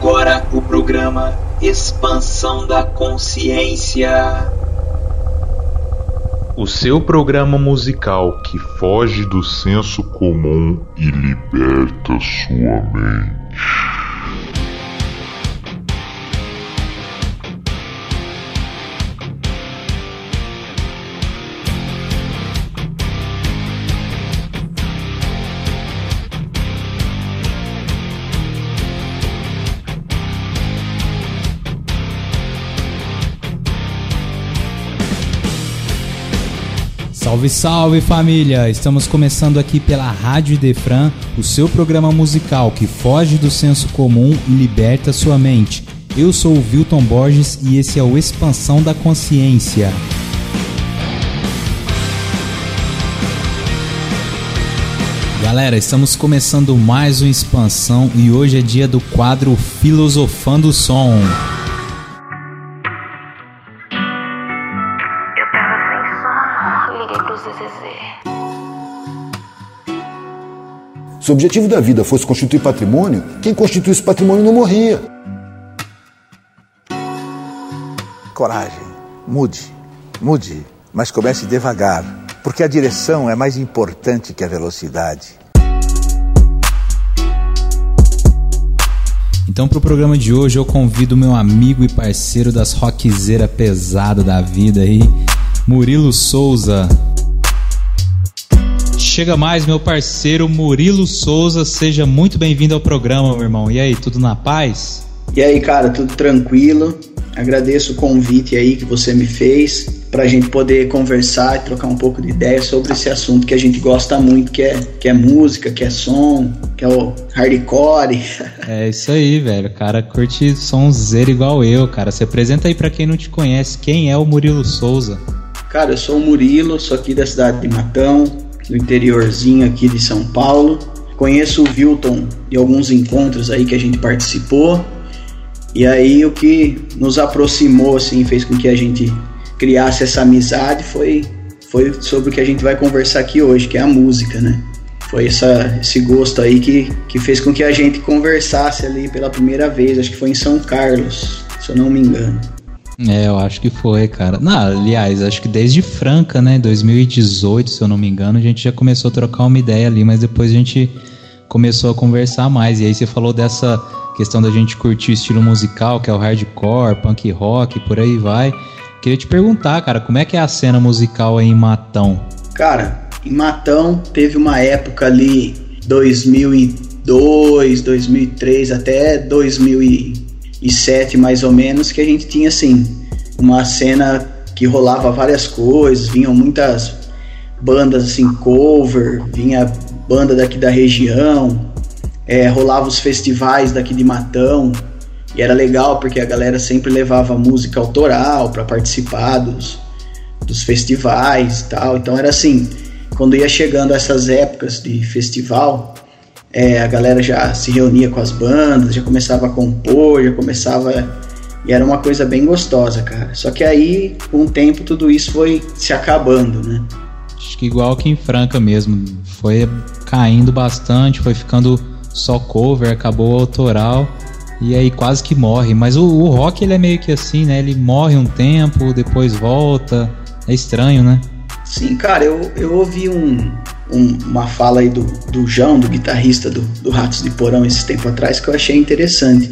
agora o programa Expansão da Consciência. O seu programa musical que foge do senso comum e liberta sua mente. Salve, salve família! Estamos começando aqui pela Rádio Defran, o seu programa musical que foge do senso comum e liberta sua mente. Eu sou o Wilton Borges e esse é o Expansão da Consciência. Galera, estamos começando mais uma expansão e hoje é dia do quadro Filosofando o Som. Se o objetivo da vida fosse constituir patrimônio, quem constitui esse patrimônio não morria. Coragem, mude, mude, mas comece devagar, porque a direção é mais importante que a velocidade. Então, para o programa de hoje, eu convido meu amigo e parceiro das rockzeira pesada da vida aí, Murilo Souza. Chega mais, meu parceiro Murilo Souza. Seja muito bem-vindo ao programa, meu irmão. E aí, tudo na paz? E aí, cara, tudo tranquilo? Agradeço o convite aí que você me fez para a gente poder conversar e trocar um pouco de ideia sobre esse assunto que a gente gosta muito, que é, que é música, que é som, que é o hardcore. É isso aí, velho. Cara curte sonzeiro igual eu, cara. Se apresenta aí para quem não te conhece. Quem é o Murilo Souza? Cara, eu sou o Murilo, sou aqui da cidade de Matão, do interiorzinho aqui de São Paulo. Conheço o Wilton de alguns encontros aí que a gente participou. E aí o que nos aproximou, assim, fez com que a gente criasse essa amizade foi, foi sobre o que a gente vai conversar aqui hoje, que é a música, né? Foi essa, esse gosto aí que, que fez com que a gente conversasse ali pela primeira vez, acho que foi em São Carlos, se eu não me engano. É, eu acho que foi, cara. Não, aliás, acho que desde Franca, né, 2018, se eu não me engano, a gente já começou a trocar uma ideia ali, mas depois a gente começou a conversar mais. E aí você falou dessa questão da gente curtir o estilo musical, que é o hardcore, punk rock, por aí vai. Queria te perguntar, cara, como é que é a cena musical aí em Matão? Cara, em Matão teve uma época ali 2002, 2003 até 2007 mais ou menos que a gente tinha assim uma cena que rolava várias coisas, vinham muitas bandas assim cover, vinha banda daqui da região, é, rolava os festivais daqui de Matão e era legal porque a galera sempre levava música autoral para participar dos, dos festivais e tal. Então era assim, quando ia chegando essas épocas de festival, é, a galera já se reunia com as bandas, já começava a compor, já começava. E era uma coisa bem gostosa, cara. Só que aí, com o tempo, tudo isso foi se acabando, né? Acho que igual aqui em Franca mesmo. Foi caindo bastante, foi ficando só cover, acabou o autoral. E aí quase que morre. Mas o, o rock ele é meio que assim, né? Ele morre um tempo, depois volta. É estranho, né? Sim, cara, eu, eu ouvi um, um, uma fala aí do, do João, do guitarrista do, do Ratos de Porão, esse tempo atrás, que eu achei interessante.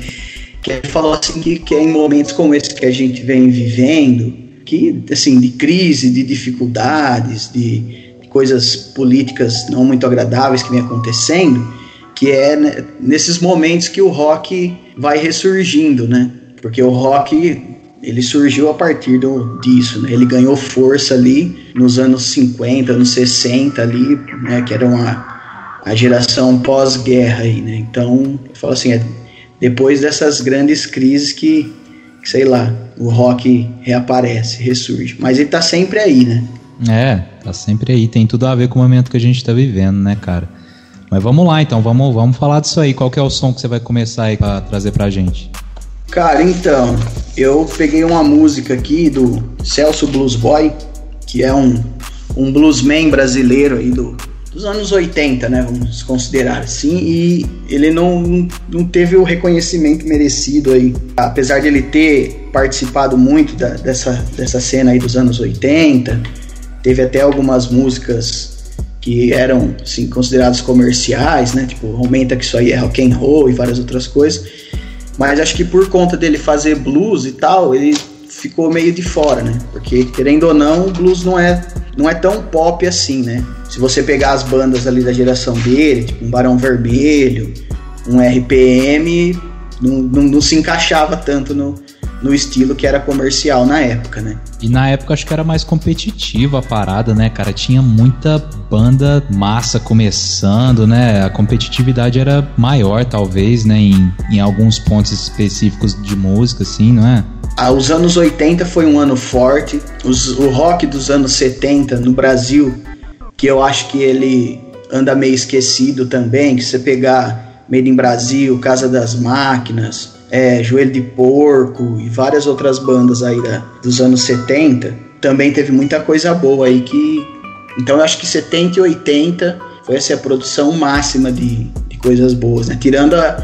Que ele falou assim que, que é em momentos como esse que a gente vem vivendo, que, assim, de crise, de dificuldades, de coisas políticas não muito agradáveis que vem acontecendo, que é né, nesses momentos que o rock vai ressurgindo, né? Porque o rock ele surgiu a partir do, disso, né? Ele ganhou força ali nos anos 50, anos 60 ali, né? Que era uma a geração pós-guerra aí, né? Então, eu falo assim, é depois dessas grandes crises que, que, sei lá, o rock reaparece, ressurge. Mas ele tá sempre aí, né? É, tá sempre aí. Tem tudo a ver com o momento que a gente tá vivendo, né, cara? Mas vamos lá então, vamos, vamos falar disso aí. Qual que é o som que você vai começar aí pra trazer pra gente? Cara, então, eu peguei uma música aqui do Celso Blues Boy, que é um, um bluesman brasileiro aí do, dos anos 80, né? Vamos considerar assim. E ele não, não teve o reconhecimento merecido aí. Apesar de ele ter participado muito da, dessa, dessa cena aí dos anos 80, teve até algumas músicas que eram assim, consideradas comerciais, né? Tipo, aumenta que isso aí é rock and roll e várias outras coisas. Mas acho que por conta dele fazer blues e tal, ele ficou meio de fora, né? Porque querendo ou não, o blues não é não é tão pop assim, né? Se você pegar as bandas ali da geração dele, tipo um Barão Vermelho, um RPM, não, não, não se encaixava tanto no, no estilo que era comercial na época, né? E na época acho que era mais competitiva a parada, né, cara? Tinha muita banda massa começando, né? A competitividade era maior, talvez, né? Em, em alguns pontos específicos de música, assim, não é? Ah, os anos 80 foi um ano forte. Os, o rock dos anos 70 no Brasil, que eu acho que ele anda meio esquecido também, que você pegar Made in Brasil, Casa das Máquinas, é, Joelho de Porco e várias outras bandas aí da, dos anos 70, também teve muita coisa boa aí que. Então eu acho que 70 e 80 foi essa a produção máxima de, de coisas boas, né? Tirando a,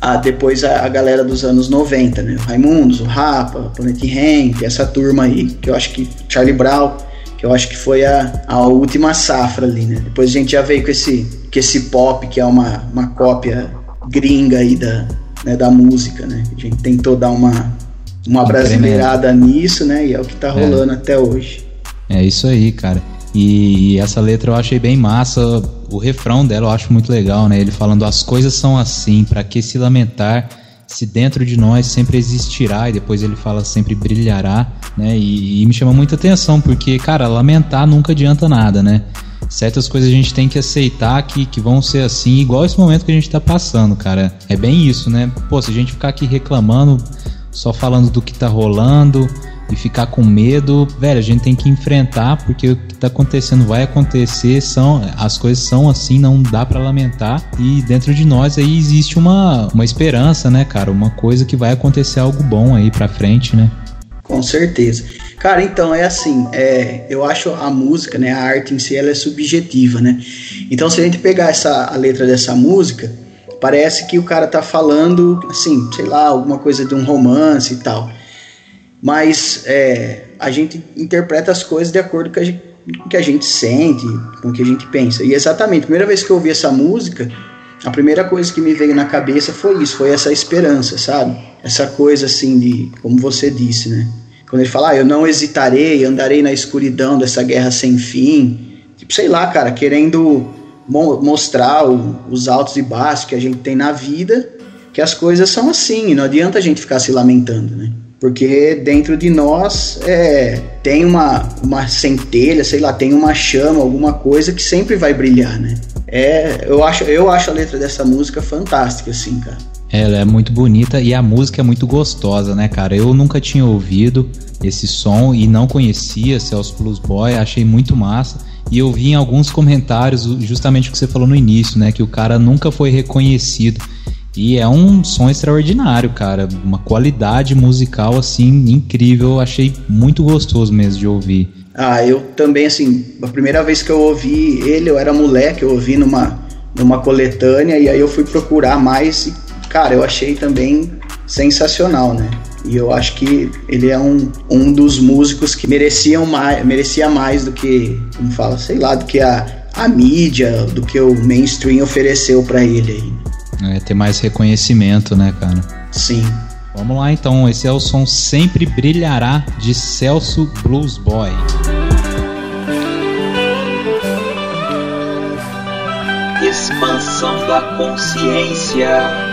a depois a, a, galera dos anos 90, né? O Raimundos, o Rapa, Planet Ramp, essa turma aí, que eu acho que Charlie Brown, que eu acho que foi a, a última safra ali, né? Depois a gente já veio com esse, com esse pop, que é uma, uma cópia gringa aí da, né, da música, né? A gente tentou dar uma, uma brasileirada nisso, né? E é o que tá é. rolando é. até hoje. É isso aí, cara. E, e, essa letra eu achei bem massa. O refrão dela eu acho muito legal, né? Ele falando as coisas são assim, para que se lamentar se dentro de nós sempre existirá e depois ele fala sempre brilhará, né? E, e me chama muita atenção porque, cara, lamentar nunca adianta nada, né? Certas coisas a gente tem que aceitar que, que vão ser assim, igual esse momento que a gente tá passando, cara. É bem isso, né? Pô, se a gente ficar aqui reclamando, só falando do que tá rolando e ficar com medo, velho, a gente tem que enfrentar porque o que tá acontecendo vai acontecer, são as coisas são assim, não dá para lamentar e dentro de nós aí existe uma, uma esperança, né, cara, uma coisa que vai acontecer algo bom aí para frente, né? Com certeza. Cara, então é assim, é, eu acho a música, né, a arte em si, ela é subjetiva, né? Então se a gente pegar essa a letra dessa música, parece que o cara tá falando, assim, sei lá, alguma coisa de um romance e tal. Mas é, a gente interpreta as coisas de acordo com, gente, com o que a gente sente, com o que a gente pensa. E exatamente, a primeira vez que eu ouvi essa música, a primeira coisa que me veio na cabeça foi isso, foi essa esperança, sabe? Essa coisa assim de, como você disse, né? Quando ele fala, ah, eu não hesitarei, andarei na escuridão dessa guerra sem fim. Tipo, sei lá, cara, querendo mo mostrar o, os altos e baixos que a gente tem na vida, que as coisas são assim, não adianta a gente ficar se lamentando, né? Porque dentro de nós é, tem uma, uma centelha, sei lá, tem uma chama, alguma coisa que sempre vai brilhar, né? É, eu, acho, eu acho a letra dessa música fantástica, assim, cara. Ela é muito bonita e a música é muito gostosa, né, cara? Eu nunca tinha ouvido esse som e não conhecia Celso Blues Boy, achei muito massa. E eu vi em alguns comentários justamente o que você falou no início, né? Que o cara nunca foi reconhecido. E é um som extraordinário, cara. Uma qualidade musical, assim, incrível. Achei muito gostoso mesmo de ouvir. Ah, eu também, assim, a primeira vez que eu ouvi ele, eu era moleque, eu ouvi numa, numa coletânea, e aí eu fui procurar mais e cara, eu achei também sensacional, né? E eu acho que ele é um, um dos músicos que mereciam mais, merecia mais do que, como fala, sei lá, do que a, a mídia, do que o mainstream ofereceu para ele aí. É, ter mais reconhecimento, né, cara? Sim. Vamos lá então, esse é o som Sempre Brilhará de Celso Blues Boy. Expansão da consciência.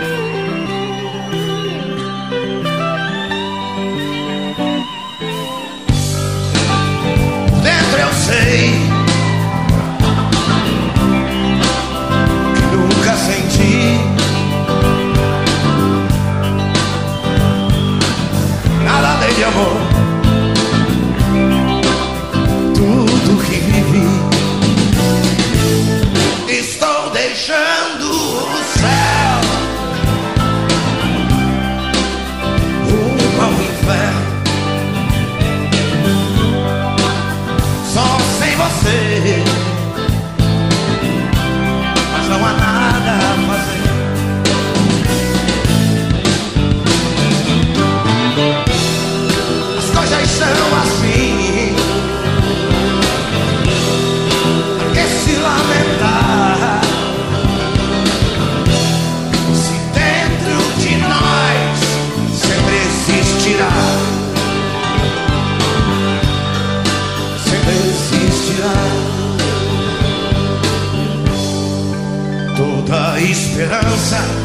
Sei você. Esperança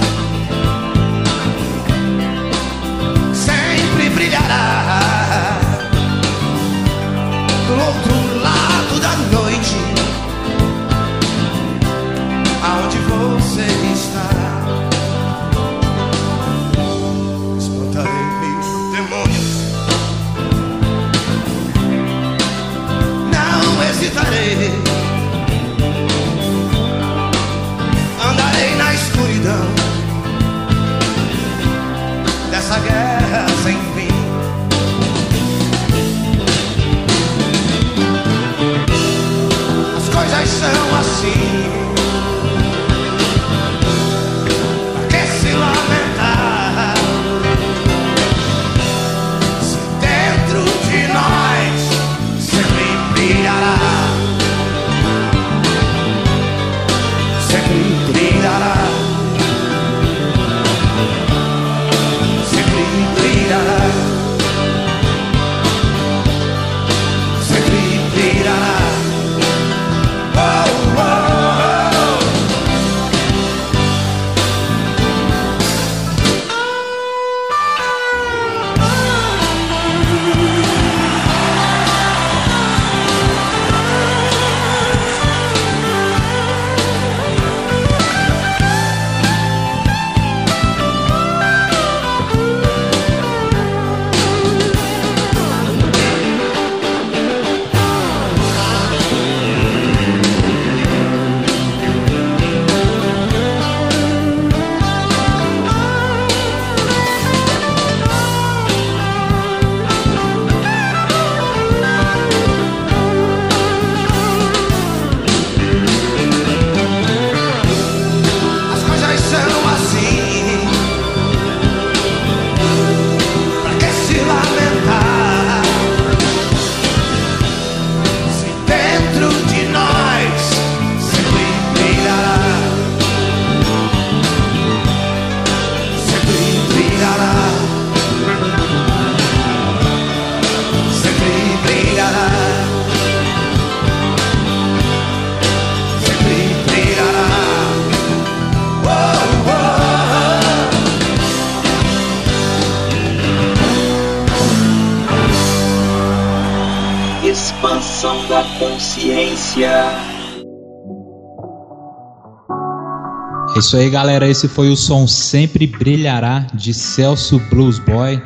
isso aí, galera. Esse foi o som Sempre Brilhará de Celso Blues Boy,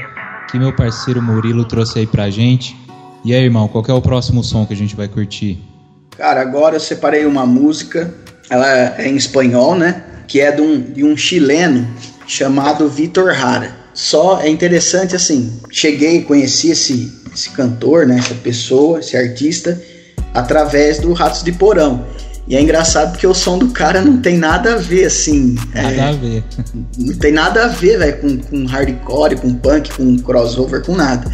que meu parceiro Murilo trouxe aí pra gente. E aí, irmão, qual é o próximo som que a gente vai curtir? Cara, agora eu separei uma música, ela é em espanhol, né? Que é de um, de um chileno chamado Vitor Hara. Só é interessante assim, cheguei, conheci esse, esse cantor, né? Essa pessoa, esse artista, através do Ratos de Porão. E é engraçado porque o som do cara não tem nada a ver, assim. Nada é, a ver. não tem nada a ver, velho, com, com hardcore, com punk, com crossover, com nada.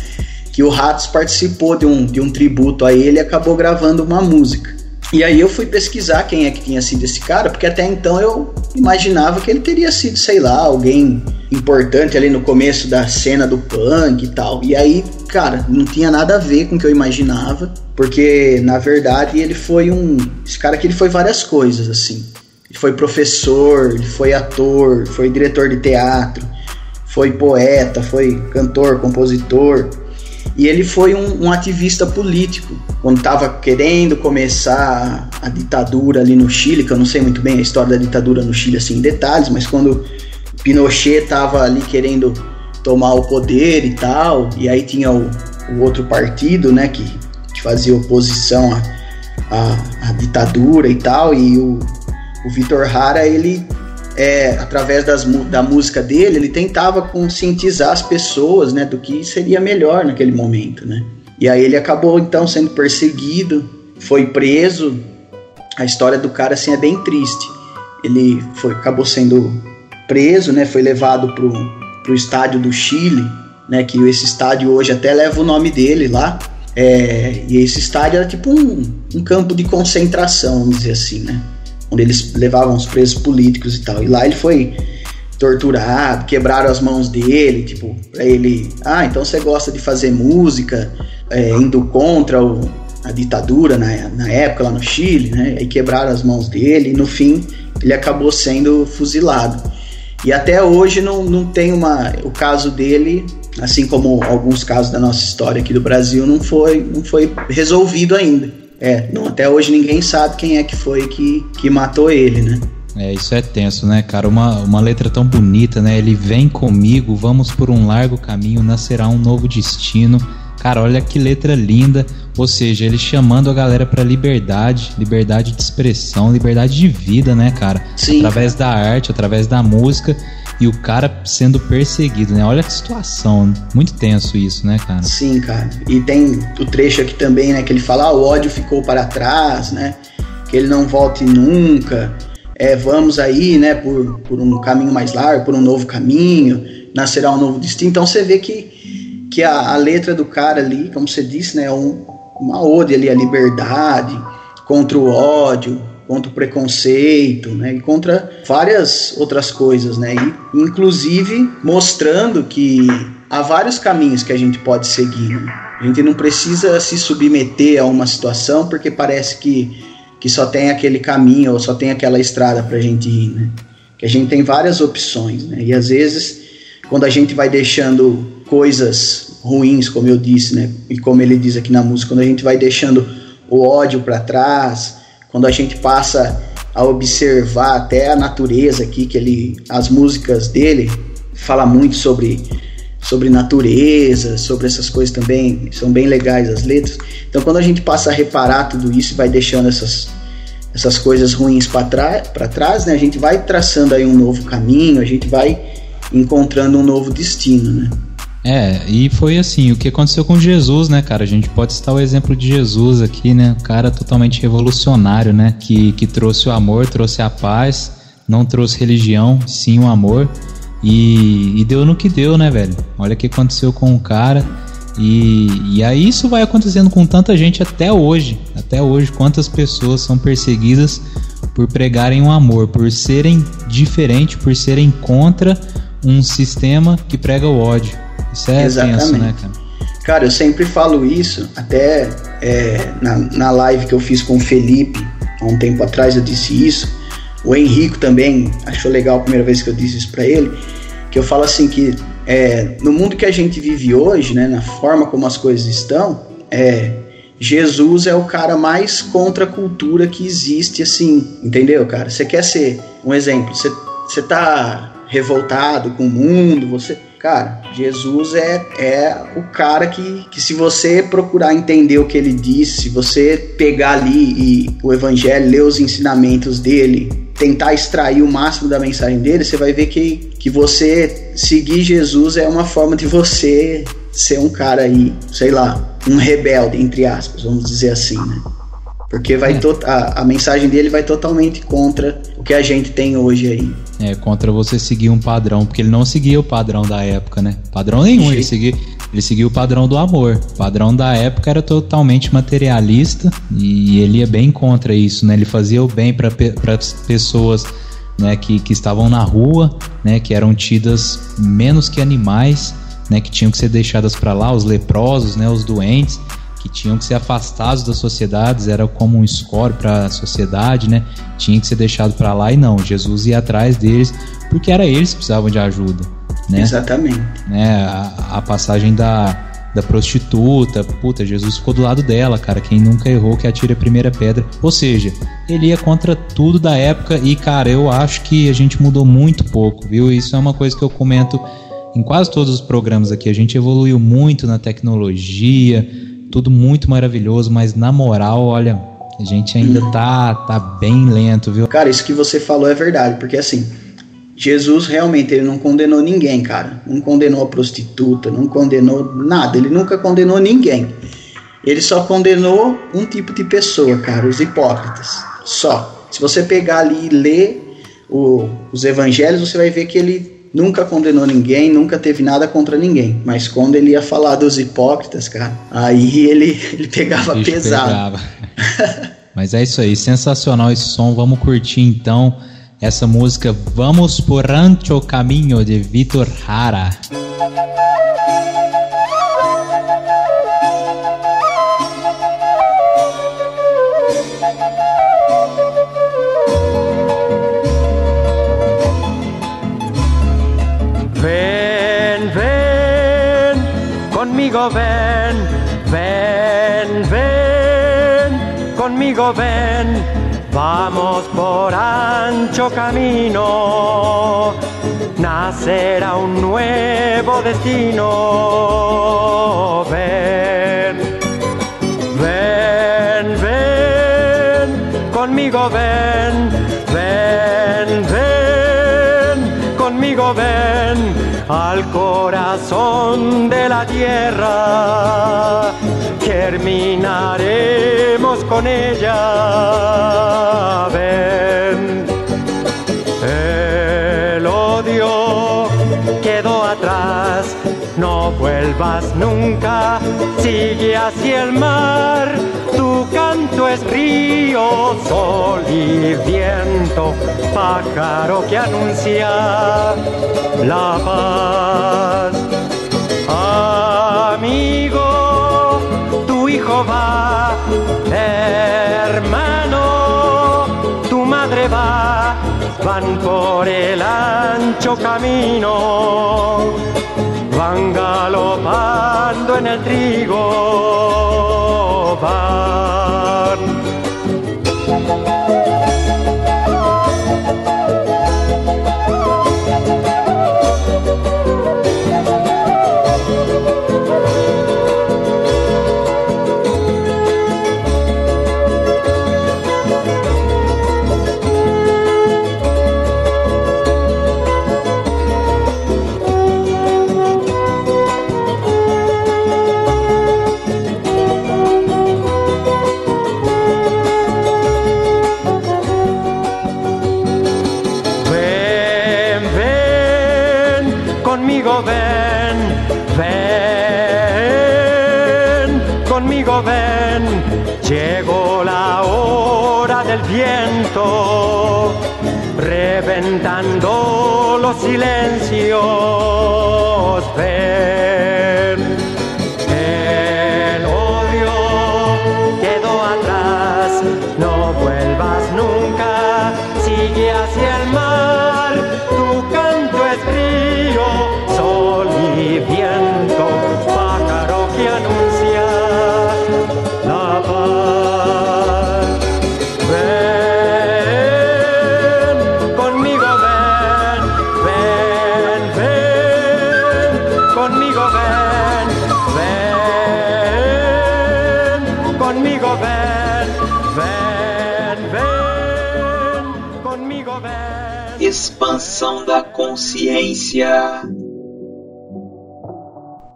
Que o Ratos participou de um, de um tributo a ele e acabou gravando uma música. E aí eu fui pesquisar quem é que tinha sido esse cara, porque até então eu imaginava que ele teria sido, sei lá, alguém importante ali no começo da cena do punk e tal. E aí, cara, não tinha nada a ver com o que eu imaginava, porque na verdade ele foi um. Esse cara aqui ele foi várias coisas, assim. Ele foi professor, ele foi ator, foi diretor de teatro, foi poeta, foi cantor, compositor. E ele foi um, um ativista político. Quando estava querendo começar a, ditadura ali no Chile, que eu não sei muito bem a história da ditadura no Chile assim em detalhes, mas quando Pinochet estava ali querendo tomar o poder e tal, e aí tinha o, o outro partido, né, que, que fazia oposição à, à, à ditadura e tal, e o, o Vitor Hara, ele é, através das, da música dele, ele tentava conscientizar as pessoas, né, do que seria melhor naquele momento, né. E aí ele acabou então sendo perseguido, foi preso. A história do cara assim é bem triste. Ele foi, acabou sendo preso, né, foi levado pro, pro estádio do Chile, né, que esse estádio hoje até leva o nome dele lá. É, e esse estádio era tipo um, um campo de concentração, vamos dizer assim, né onde eles levavam os presos políticos e tal. E lá ele foi torturado, quebraram as mãos dele, tipo, pra ele, ah, então você gosta de fazer música, é, indo contra o, a ditadura na, na época lá no Chile, né? Aí quebraram as mãos dele e no fim ele acabou sendo fuzilado. E até hoje não, não tem uma. O caso dele, assim como alguns casos da nossa história aqui do Brasil, não foi, não foi resolvido ainda. É, não, até hoje ninguém sabe quem é que foi que, que matou ele, né? É, isso é tenso, né, cara? Uma, uma letra tão bonita, né? Ele vem comigo, vamos por um largo caminho, nascerá um novo destino. Cara, olha que letra linda. Ou seja, ele chamando a galera para liberdade, liberdade de expressão, liberdade de vida, né, cara? Sim. Através da arte, através da música e o cara sendo perseguido, né? Olha que situação, muito tenso isso, né, cara? Sim, cara. E tem o trecho aqui também, né, que ele fala: ah, o ódio ficou para trás, né? Que ele não volte nunca. É, vamos aí, né, por, por um caminho mais largo, por um novo caminho, nascerá um novo destino. Então você vê que, que a, a letra do cara ali, como você disse, né, é um, uma ode ali à liberdade, contra o ódio, contra o preconceito, né, e contra várias outras coisas, né, e inclusive mostrando que há vários caminhos que a gente pode seguir. Né? A gente não precisa se submeter a uma situação porque parece que, que só tem aquele caminho ou só tem aquela estrada para a gente ir, né? Que a gente tem várias opções, né? E às vezes, quando a gente vai deixando coisas ruins, como eu disse, né? E como ele diz aqui na música, quando a gente vai deixando o ódio para trás, quando a gente passa a observar até a natureza aqui, que ele, as músicas dele fala muito sobre sobre natureza, sobre essas coisas também, são bem legais as letras. Então, quando a gente passa a reparar tudo isso e vai deixando essas, essas coisas ruins para trás, trás, né, a gente vai traçando aí um novo caminho, a gente vai encontrando um novo destino, né? É, e foi assim, o que aconteceu com Jesus, né, cara? A gente pode citar o exemplo de Jesus aqui, né? Um cara totalmente revolucionário, né? Que, que trouxe o amor, trouxe a paz, não trouxe religião, sim o amor. E, e deu no que deu, né, velho? Olha o que aconteceu com o cara. E, e aí isso vai acontecendo com tanta gente até hoje. Até hoje, quantas pessoas são perseguidas por pregarem o amor, por serem diferentes, por serem contra um sistema que prega o ódio. Isso é Exatamente. tenso, né, cara? Cara, eu sempre falo isso, até é, na, na live que eu fiz com o Felipe, há um tempo atrás eu disse isso. O Henrico também achou legal a primeira vez que eu disse isso para ele, que eu falo assim que é, no mundo que a gente vive hoje, né, na forma como as coisas estão, é, Jesus é o cara mais contra a cultura que existe, assim, entendeu, cara? Você quer ser um exemplo, você, você tá revoltado com o mundo, você Cara, Jesus é, é o cara que, que, se você procurar entender o que ele disse, se você pegar ali e o evangelho, ler os ensinamentos dele, tentar extrair o máximo da mensagem dele, você vai ver que, que você seguir Jesus é uma forma de você ser um cara aí, sei lá, um rebelde, entre aspas, vamos dizer assim, né? Porque vai É. a, a mensagem dele vai totalmente contra o que a gente tem hoje aí. É, contra você seguir um padrão, porque ele não seguia o padrão da época, né? Padrão nenhum, ele seguia, ele seguia o padrão do amor. O padrão da época era totalmente materialista e ele ia bem contra isso, né? Ele fazia o bem para as pessoas né, que, que estavam na rua, né, que eram tidas menos que animais, né, que tinham que ser deixadas para lá, os leprosos, né, os doentes, que tinham que ser afastados das sociedades, era como um score para a sociedade, né? Tinha que ser deixado para lá e não, Jesus ia atrás deles, porque era eles que precisavam de ajuda, né? Exatamente. né? A, a passagem da, da prostituta, puta, Jesus ficou do lado dela, cara. Quem nunca errou que atire a primeira pedra. Ou seja, ele ia contra tudo da época e, cara, eu acho que a gente mudou muito pouco, viu? Isso é uma coisa que eu comento em quase todos os programas aqui. A gente evoluiu muito na tecnologia, tudo muito maravilhoso, mas na moral, olha, a gente ainda tá, tá bem lento, viu? Cara, isso que você falou é verdade, porque assim, Jesus realmente ele não condenou ninguém, cara. Não condenou a prostituta, não condenou nada, ele nunca condenou ninguém. Ele só condenou um tipo de pessoa, cara, os hipócritas. Só. Se você pegar ali e ler o- os evangelhos, você vai ver que ele nunca condenou ninguém, nunca teve nada contra ninguém. Mas quando ele ia falar dos hipócritas, cara, aí ele, ele pegava pesado. pegava. Mas é isso aí, sensacional esse som. Vamos curtir então essa música Vamos por Rancho Caminho de Vitor Hara. Vamos por ancho camino, nacerá un nuevo destino, ven, ven, ven, conmigo ven, ven, ven, conmigo ven al corazón de la tierra, germinaremos con ella. Ven, el odio quedó atrás, no vuelvas nunca, sigue hacia el mar. Tu canto es río, sol y viento, pájaro que anuncia la paz. Hermano, tu madre va, van por el ancho camino, van galopando en el trigo, van. Conmigo ven, ven, conmigo ven, llegó la hora del viento, reventando los silencios,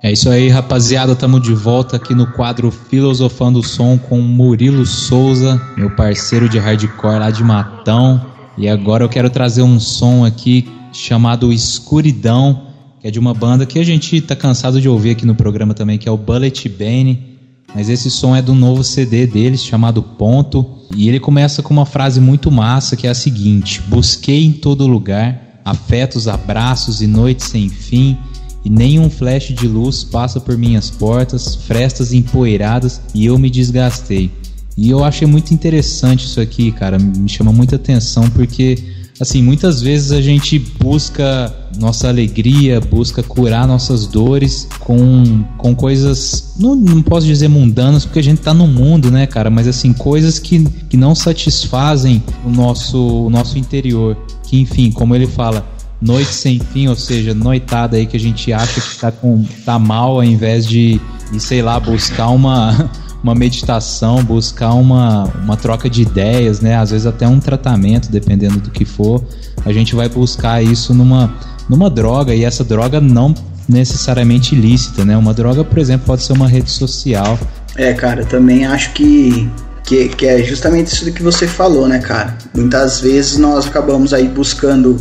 É isso aí, rapaziada. Tamo de volta aqui no quadro Filosofando o Som com Murilo Souza, meu parceiro de hardcore lá de Matão. E agora eu quero trazer um som aqui chamado Escuridão, que é de uma banda que a gente tá cansado de ouvir aqui no programa também, que é o Bullet Bane. Mas esse som é do novo CD deles, chamado Ponto. E ele começa com uma frase muito massa, que é a seguinte: Busquei em todo lugar afetos, abraços e noites sem fim, e nenhum flash de luz passa por minhas portas, frestas empoeiradas, e eu me desgastei. E eu achei muito interessante isso aqui, cara, me chama muita atenção porque assim, muitas vezes a gente busca nossa alegria, busca curar nossas dores com, com coisas, não, não posso dizer mundanas, porque a gente tá no mundo, né, cara? Mas assim, coisas que, que não satisfazem o nosso, o nosso interior. Que, enfim, como ele fala, noite sem fim, ou seja, noitada aí que a gente acha que tá, com, tá mal, ao invés de, de sei lá, buscar uma uma meditação, buscar uma, uma troca de ideias, né? Às vezes até um tratamento, dependendo do que for. A gente vai buscar isso numa, numa droga, e essa droga não necessariamente ilícita, né? Uma droga, por exemplo, pode ser uma rede social. É, cara, também acho que, que, que é justamente isso que você falou, né, cara? Muitas vezes nós acabamos aí buscando,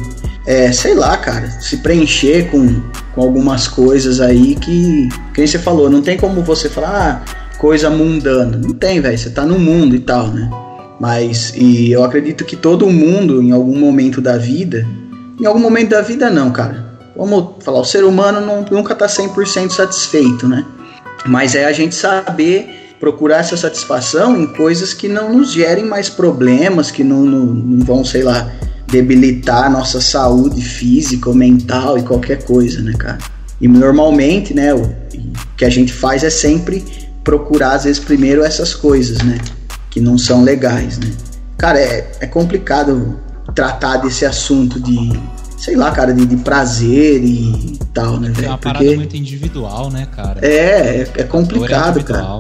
é, sei lá, cara, se preencher com, com algumas coisas aí que, que nem você falou, não tem como você falar, ah, coisa mundana. Não tem, velho. Você tá no mundo e tal, né? Mas, e eu acredito que todo mundo, em algum momento da vida, em algum momento da vida, não, cara. Vamos falar, o ser humano não, nunca tá 100% satisfeito, né? Mas é a gente saber procurar essa satisfação em coisas que não nos gerem mais problemas, que não, não, não vão, sei lá, debilitar a nossa saúde física ou mental e qualquer coisa, né, cara? E normalmente, né, que a gente faz é sempre procurar, às vezes, primeiro essas coisas, né? Que não são legais, né? Cara, é, é complicado tratar desse assunto de, sei lá, cara, de, de prazer e tal, né, É velho? uma parada muito individual, né, cara? É, é, é complicado, cara.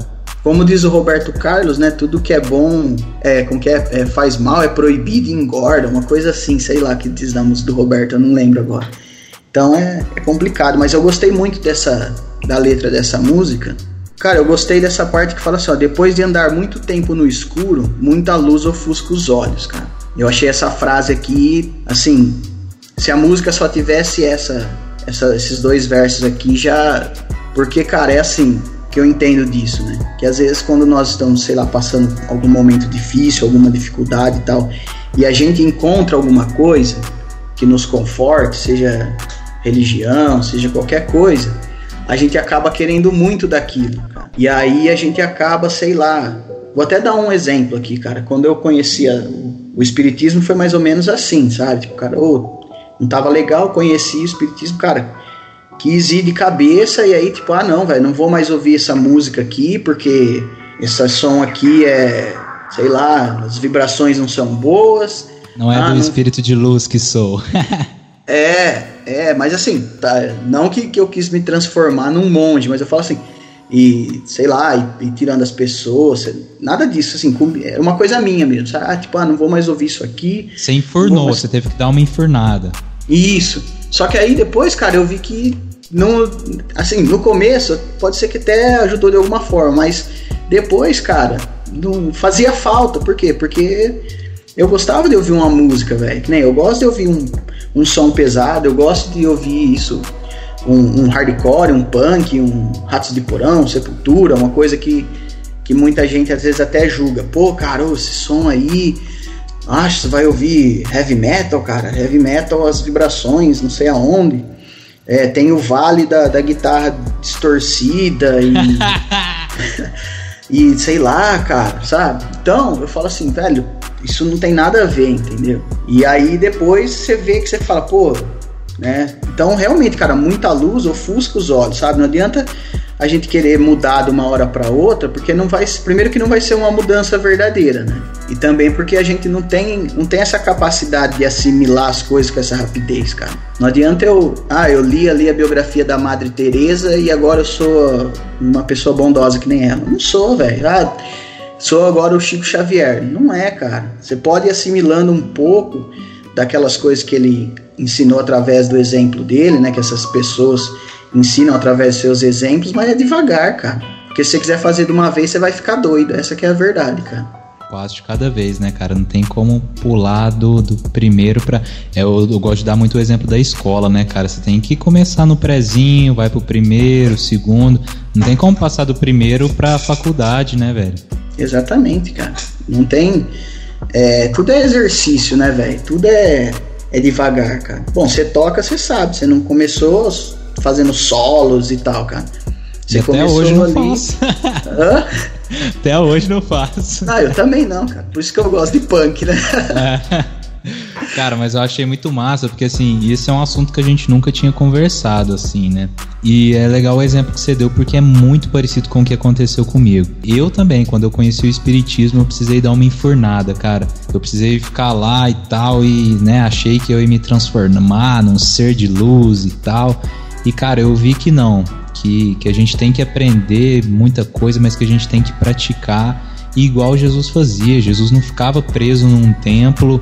Como diz o Roberto Carlos, né? Tudo que é bom, é, com que é, é, faz mal, é proibido e engorda, uma coisa assim, sei lá, que diz na música do Roberto, eu não lembro agora. Então é, é complicado, mas eu gostei muito dessa da letra dessa música. Cara, eu gostei dessa parte que fala assim, ó, depois de andar muito tempo no escuro, muita luz ofusca os olhos, cara. Eu achei essa frase aqui, assim, se a música só tivesse essa, essa esses dois versos aqui já, porque cara, é assim que eu entendo disso, né? Que às vezes quando nós estamos, sei lá, passando algum momento difícil, alguma dificuldade e tal, e a gente encontra alguma coisa que nos conforte, seja religião, seja qualquer coisa, a gente acaba querendo muito daquilo, cara. E aí a gente acaba, sei lá. Vou até dar um exemplo aqui, cara. Quando eu conhecia o, Espiritismo foi mais ou menos assim, sabe? Tipo, cara, ô, não tava legal, conheci o Espiritismo, cara. Quis ir de cabeça e aí, tipo, ah, não, velho, não vou mais ouvir essa música aqui porque esse som aqui é, sei lá, as vibrações não são boas. Não é Ah, do não- espírito de luz que sou. É, é, mas assim, tá, não que, que eu quis me transformar num monge, mas eu falo assim, e sei lá, e, e tirando as pessoas, nada disso, assim, é uma coisa minha mesmo, sabe? Ah, tipo, ah, não vou mais ouvir isso aqui. Você enfurnou, Vou- você teve que dar uma enfurnada. Isso. Só que aí depois, cara, eu vi que não, assim, no começo pode ser que até ajudou de alguma forma, mas depois, cara, não fazia falta. Por quê? Porque eu gostava de ouvir uma música, velho. Nem eu gosto de ouvir um, um som pesado, eu gosto de ouvir isso, um, um hardcore, um punk, um Ratos de Porão, Sepultura, uma coisa que, que muita gente às vezes até julga. Pô, cara, ô, esse som aí, acho você vai ouvir heavy metal, cara. Heavy metal, as vibrações, não sei aonde. É, tem o vale da, da guitarra distorcida e. e sei lá, cara, sabe? Então, eu falo assim, velho, isso não tem nada a ver, entendeu? E aí depois você vê que você fala, pô, né? Então, realmente, cara, muita luz ofusca os olhos, sabe? Não adianta a gente querer mudar de uma hora para outra, porque não vai, primeiro que não vai ser uma mudança verdadeira, né? E também porque a gente não tem, não tem essa capacidade de assimilar as coisas com essa rapidez, cara. Não adianta eu, ah, eu li ali a biografia da Madre Teresa e agora eu sou uma pessoa bondosa que nem ela. Não sou, velho. Ah, sou agora o Chico Xavier. Não é, cara. Você pode ir assimilando um pouco daquelas coisas que ele ensinou através do exemplo dele, né? Que essas pessoas ensinam através dos seus exemplos, mas é devagar, cara. Porque se você quiser fazer de uma vez, você vai ficar doido. Essa que é a verdade, cara. Passo de cada vez, né, cara? Não tem como pular do, do primeiro pra. É, eu, eu gosto de dar muito o exemplo da escola, né, cara? Você tem que começar no prezinho, vai pro primeiro, segundo. Não tem como passar do primeiro pra faculdade, né, velho? Exatamente, cara. Não tem. É, tudo é exercício, né, velho? Tudo é, é devagar, cara. Bom, você toca, você sabe. Você não começou fazendo solos e tal, cara. Você E até hoje não faço. Hã? Até hoje não faço. Ah, eu também não, cara. Por isso que eu gosto de punk, né? É. Cara, mas eu achei muito massa, porque assim, isso é um assunto que a gente nunca tinha conversado, assim, né? E é legal o exemplo que você deu, porque é muito parecido com o que aconteceu comigo. Eu também, quando eu conheci o Espiritismo, eu precisei dar uma enfurnada, cara. Eu precisei ficar lá e tal, e, né, achei que eu ia me transformar num ser de luz e tal. E, cara, eu vi que não. Que, que a gente tem que aprender muita coisa, mas que a gente tem que praticar igual Jesus fazia. Jesus não ficava preso num templo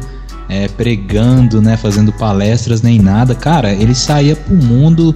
é, pregando, né, fazendo palestras nem nada. Cara, ele saía pro mundo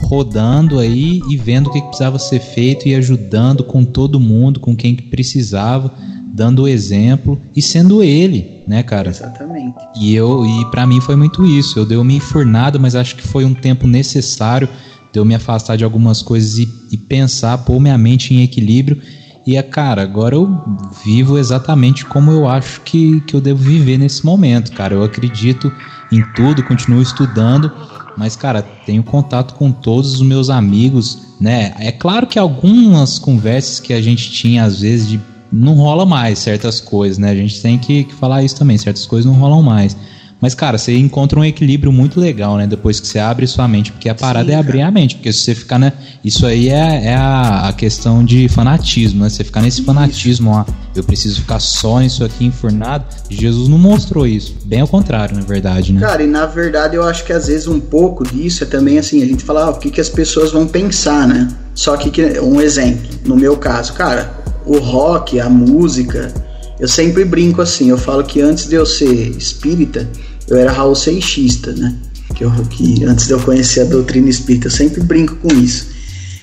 rodando aí e vendo o que, que precisava ser feito e ajudando com todo mundo, com quem que precisava, dando o exemplo e sendo ele, né, cara? Exatamente. E eu e para mim foi muito isso. Eu dei uma enfurnada, mas acho que foi um tempo necessário de eu me afastar de algumas coisas e, e pensar, pôr minha mente em equilíbrio. E é, cara, agora eu vivo exatamente como eu acho que, que eu devo viver nesse momento, cara. Eu acredito em tudo, continuo estudando, mas, cara, tenho contato com todos os meus amigos, né? É claro que algumas conversas que a gente tinha, às vezes, de não rola mais certas coisas, né? A gente tem que, que falar isso também, certas coisas não rolam mais. Mas, cara, você encontra um equilíbrio muito legal, né? Depois que você abre sua mente. Porque a parada Sim, é abrir a mente. Porque se você ficar, né? Isso aí é, é a, a questão de fanatismo, né? Você ficar nesse fanatismo, ó. Eu preciso ficar só nisso aqui enfurnado. Jesus não mostrou isso. Bem ao contrário, na verdade, né? Cara, e na verdade eu acho que às vezes um pouco disso é também assim, a gente fala ah, o que, que as pessoas vão pensar, né? Só que- um exemplo, no meu caso, cara, o rock, a música, eu sempre brinco assim, eu falo que antes de eu ser espírita, eu era Raul Seixista, né? Que, eu, que antes de eu conhecer a doutrina espírita, eu sempre brinco com isso.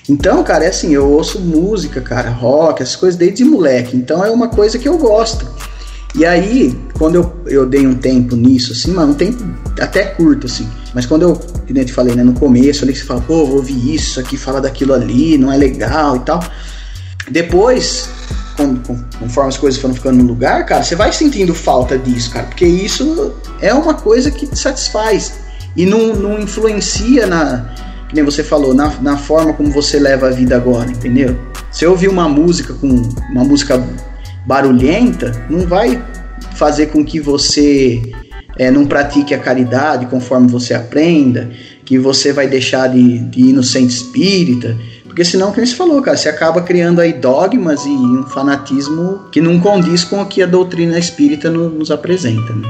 Então, cara, é assim, eu ouço música, cara, rock, essas coisas desde moleque. Então é uma coisa que eu gosto. E aí, quando eu, eu dei um tempo nisso, assim, mas um tempo até curto, assim. Mas quando eu, que nem eu te falei, né, no começo, ali você fala, pô, vou ouvir isso, aqui fala daquilo ali, não é legal e tal. Depois, conforme as coisas foram ficando no lugar, cara, você vai sentindo falta disso, cara, porque isso é uma coisa que te satisfaz e não, não influencia na, que nem você falou, na, na forma como você leva a vida agora, entendeu? Se eu ouvir uma música com uma música barulhenta, não vai fazer com que você é, não pratique a caridade conforme você aprenda, que você vai deixar de, de ir no centro espírita, porque senão, como você falou, cara, você acaba criando aí dogmas e um fanatismo que não condiz com o que a doutrina espírita no- nos apresenta, né?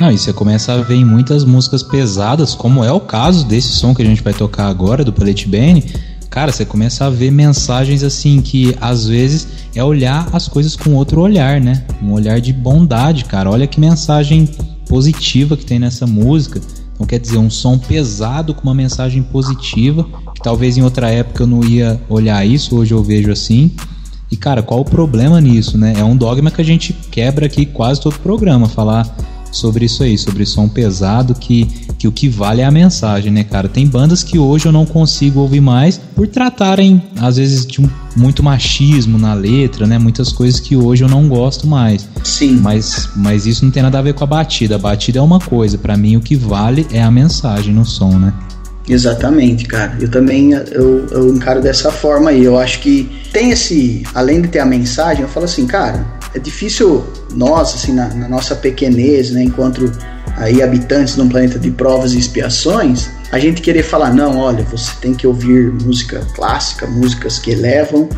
Não, e você começa a ver em muitas músicas pesadas, como é o caso desse som que a gente vai tocar agora, do Palette Bane. Cara, você começa a ver mensagens assim que às vezes é olhar as coisas com outro olhar, né? Um olhar de bondade, cara. Olha que mensagem positiva que tem nessa música. Então quer dizer, um som pesado com uma mensagem positiva, que talvez em outra época eu não ia olhar isso, hoje eu vejo assim. E cara, qual o problema nisso, né? É um dogma que a gente quebra aqui quase todo o programa, falar sobre isso aí, sobre som pesado, que, que o que vale é a mensagem, né, cara? Tem bandas que hoje eu não consigo ouvir mais por tratarem, às vezes, de um, muito machismo na letra, né? Muitas coisas que hoje eu não gosto mais. Sim. Mas, mas isso não tem nada a ver com a batida. A batida é uma coisa, pra mim o que vale é a mensagem no som, né? Exatamente, cara. Eu também eu, eu encaro dessa forma aí. Eu acho que tem esse, além de ter a mensagem, eu falo assim, cara, é difícil nós, assim, na, na nossa pequenez, né, enquanto aí habitantes de um planeta de provas e expiações, a gente querer falar, não, olha, você tem que ouvir música clássica, músicas que elevam.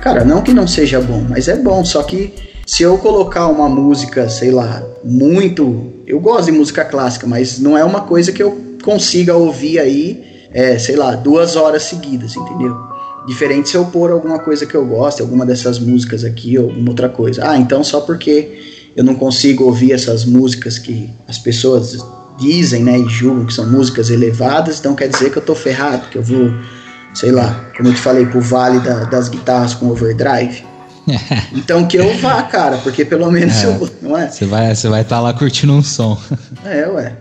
Cara, não que não seja bom, mas é bom, só que se eu colocar uma música, sei lá, muito. Eu gosto de música clássica, mas não é uma coisa que eu consiga ouvir aí, é, sei lá, duas horas seguidas, entendeu? Diferente se eu pôr alguma coisa que eu gosto, alguma dessas músicas aqui, ou alguma outra coisa. Ah, então só porque eu não consigo ouvir essas músicas que as pessoas dizem, né, e julgam que são músicas elevadas, então quer dizer que eu tô ferrado, que eu vou, sei lá, como eu te falei, pro vale da- das guitarras com overdrive. Então que eu vá, cara, porque pelo menos É. eu. Não é? Você vai estar vai tá lá curtindo um som. É, ué.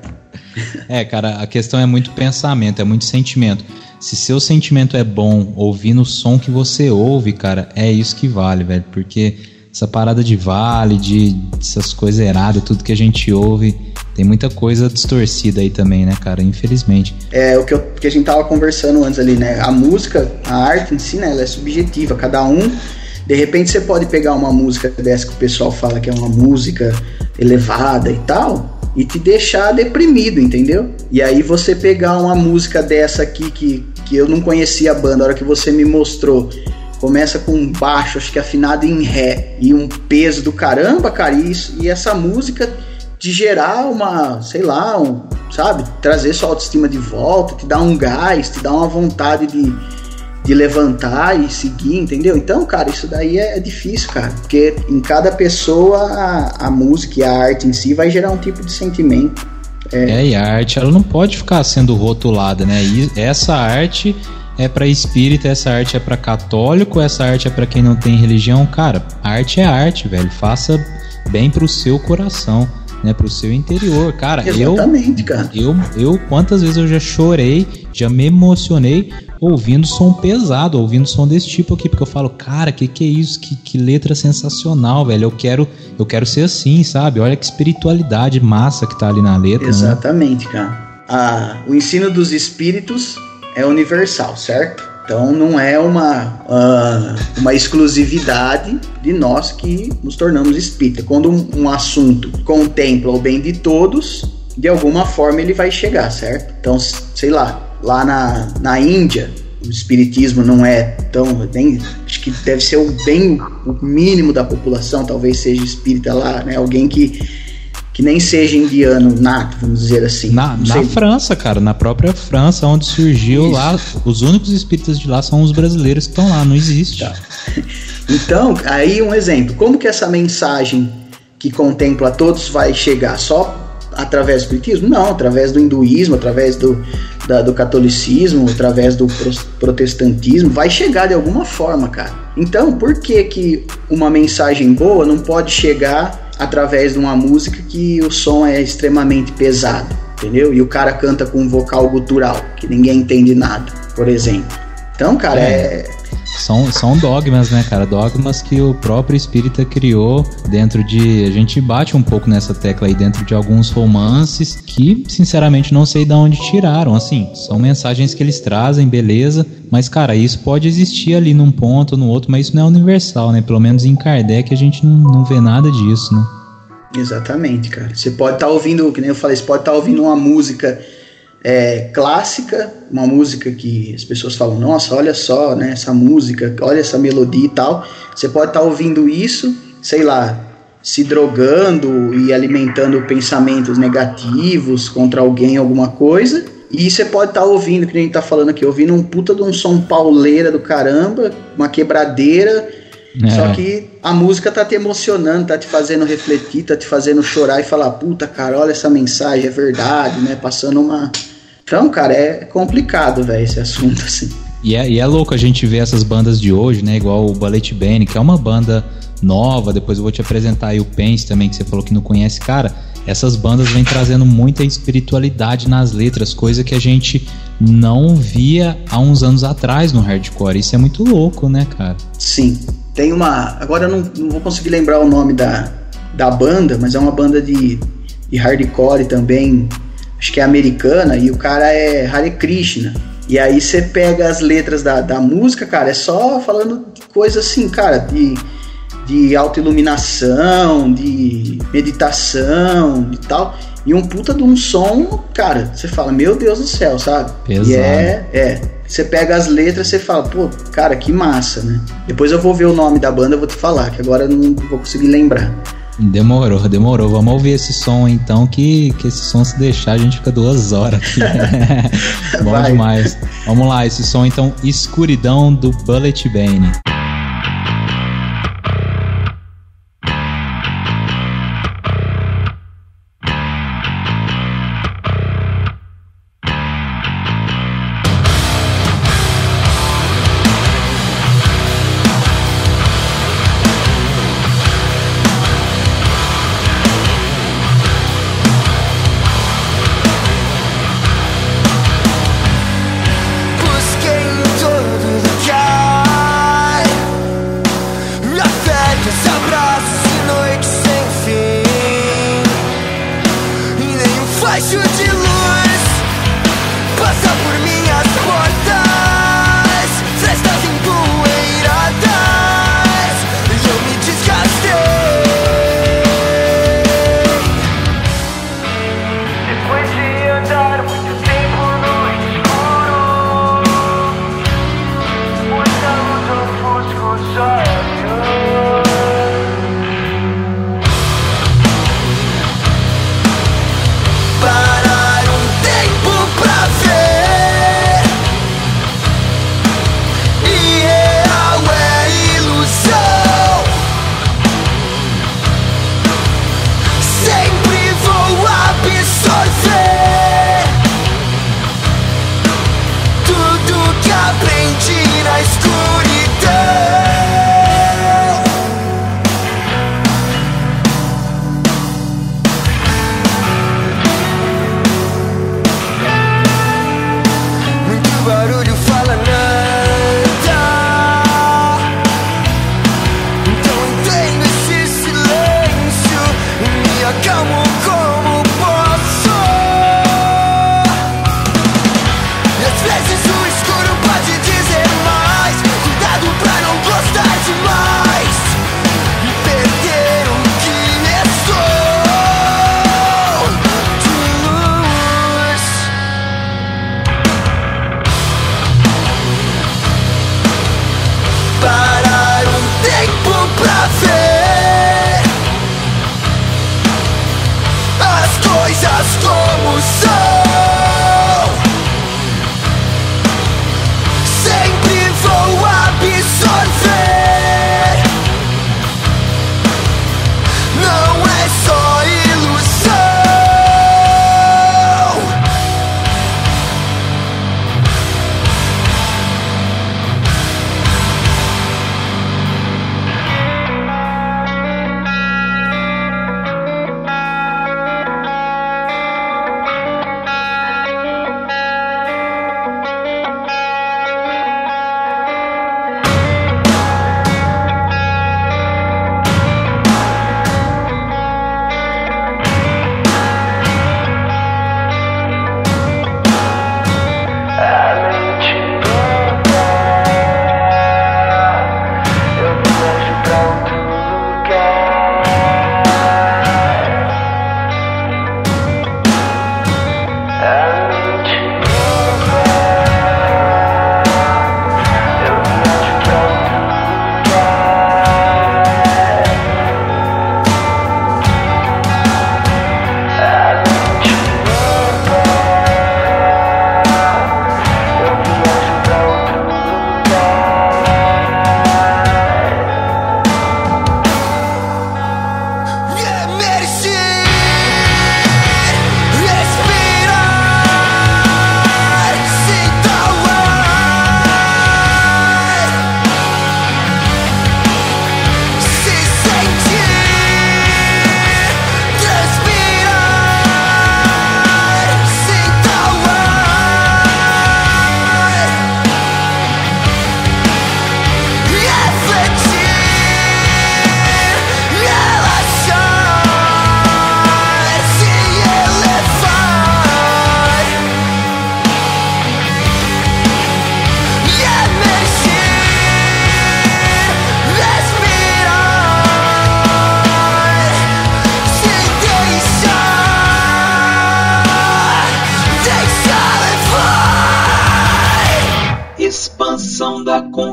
É, cara, a questão é muito pensamento, é muito sentimento. Se seu sentimento é bom ouvindo o som que você ouve, cara, é isso que vale, velho. Porque essa parada de vale, de essas coisas erradas, tudo que a gente ouve, tem muita coisa distorcida aí também, né, cara? Infelizmente. É o que, eu- que a gente tava conversando antes ali, né? A música, a arte em si, né? Ela é subjetiva. Cada um. De repente você pode pegar uma música dessa que o pessoal fala que é uma música elevada e tal, e te deixar deprimido, entendeu? E aí você pegar uma música dessa aqui que, que eu não conhecia a banda, a hora que você me mostrou, começa com um baixo, acho que afinado em ré, e um peso do caramba, cara, e, isso, e essa música te gerar uma, sei lá, um, sabe, trazer sua autoestima de volta, te dar um gás, te dar uma vontade de, de levantar e seguir, entendeu? Então, cara, isso daí é, é difícil, cara, porque em cada pessoa a, a música e a arte em si vai gerar um tipo de sentimento. É. e a arte, ela não pode ficar sendo rotulada, né? E essa arte é para espírita, essa arte é para católico, essa arte é para quem não tem religião. Cara, arte é arte, velho. Faça bem pro seu coração, né? Pro seu interior. Cara, eu Exatamente, cara. eu, eu quantas vezes eu já chorei, já me emocionei ouvindo som pesado, ouvindo som desse tipo aqui, porque eu falo, cara, que que é isso? Que, que letra sensacional, velho. Eu quero, eu quero ser assim, sabe? Olha que espiritualidade massa que tá ali na letra, né? Exatamente, cara. A, o ensino dos espíritos é universal, certo? Então não é uma, ah, uma exclusividade de nós que nos tornamos espírita. Quando um, um assunto contempla o bem de todos, de alguma forma ele vai chegar, certo? Então, sei lá, lá na, na Índia, o espiritismo não é tão. Nem, acho que deve ser o bem o mínimo da população, talvez seja espírita lá, né? Alguém que que nem seja indiano nato, vamos dizer assim. Na, na. França, cara, na própria França, onde surgiu Isso. lá, os únicos espíritas de lá são os brasileiros que estão lá, não existe. Tá. Então, aí um exemplo. Como que essa mensagem que contempla todos vai chegar? Só através do espiritismo? Não, através do hinduísmo, através do, da- do catolicismo, através do protestantismo, vai chegar de alguma forma, cara. Então, por que que uma mensagem boa não pode chegar através de uma música que o som é extremamente pesado, entendeu? E o cara canta com um vocal gutural, que ninguém entende nada, por exemplo. Então, cara, é, São, são dogmas, né, cara? Dogmas que o próprio espírita criou dentro de. A gente bate um pouco nessa tecla aí dentro de alguns romances que, sinceramente, não sei de onde tiraram. Assim, são mensagens que eles trazem, beleza. Mas, cara, isso pode existir ali num ponto, no outro, mas isso não é universal, né? Pelo menos em Kardec a gente não, não vê nada disso, né? Exatamente, cara. Você pode estar ouvindo, que nem eu falei, você pode estar ouvindo uma música é, clássica, uma música que as pessoas falam, nossa, olha só, né, essa música, olha essa melodia e tal. Você pode estar ouvindo isso, sei lá, se drogando e alimentando pensamentos negativos contra alguém, alguma coisa. E você pode estar ouvindo, que a gente tá falando aqui, ouvindo um puta de um som pauleira do caramba, uma quebradeira, É. só que a música tá te emocionando, tá te fazendo refletir, tá te fazendo chorar e falar, puta, cara, olha essa mensagem, é verdade, né? Passando uma. Então, cara, é complicado, velho, esse assunto, assim. E é, e é louco a gente ver essas bandas de hoje, né? Igual o Ballet Band, que é uma banda nova. Depois eu vou te apresentar aí o Pence também, que você falou que não conhece. Cara, essas bandas vêm trazendo muita espiritualidade nas letras, coisa que a gente não via há uns anos atrás no hardcore. Isso é muito louco, né, cara? Sim. Tem uma. Agora eu não, não vou conseguir lembrar o nome da, da banda, mas é uma banda de, de hardcore também. Acho que é americana, e o cara é Hare Krishna. E aí você pega as letras da, da música, cara, é só falando coisa assim, cara, de, de autoiluminação, de meditação e tal. E um puta de um som, cara, você fala, meu Deus do céu, sabe? Pesado. E é, é. Você pega as letras e você fala, pô, cara, que massa, né? Depois eu vou ver o nome da banda, eu vou te falar, que agora eu não vou conseguir lembrar. Demorou, demorou. Vamos ouvir esse som então, que, que esse som se deixar a gente fica duas horas aqui. Bom Vai. demais. Vamos lá, esse som então, Escuridão do Bullet Bane. como são.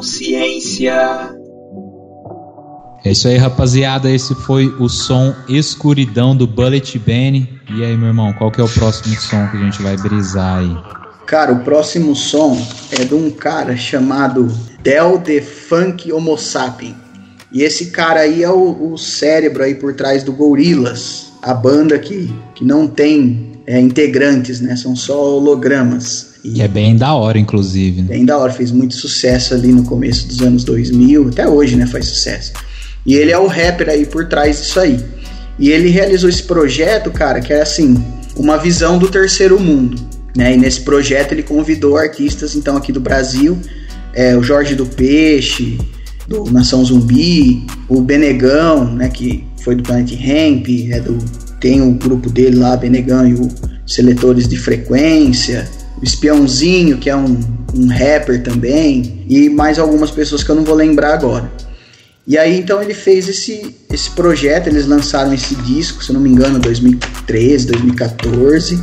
Consciência. É isso aí, rapaziada. Esse foi o som Escuridão do Bullet Bane. E aí, meu irmão, qual que é o próximo som que a gente vai brisar aí? Cara, o próximo som é de um cara chamado Del The Funk Homo Sapien. E esse cara aí é o, o cérebro aí por trás do Gorillaz, a banda que, que não tem é, integrantes, né? São só hologramas. E é bem da hora, inclusive. bem da hora, fez muito sucesso ali no começo dos anos 2000, até hoje, né, faz sucesso. E ele é o rapper aí por trás disso aí. E ele realizou esse projeto, cara, que é assim, uma visão do terceiro mundo, né? E nesse projeto ele convidou artistas então aqui do Brasil, é, o Jorge do Peixe, do Nação Zumbi, o Benegão, né, que foi do Planet Ramp, é do tem o grupo dele lá, Benegão e o Seletores de Frequência, Espiãozinho, que é um, um rapper também, e mais algumas pessoas que eu não vou lembrar agora. E aí então ele fez esse, esse projeto, eles lançaram esse disco, se não me engano, 2013, 2014.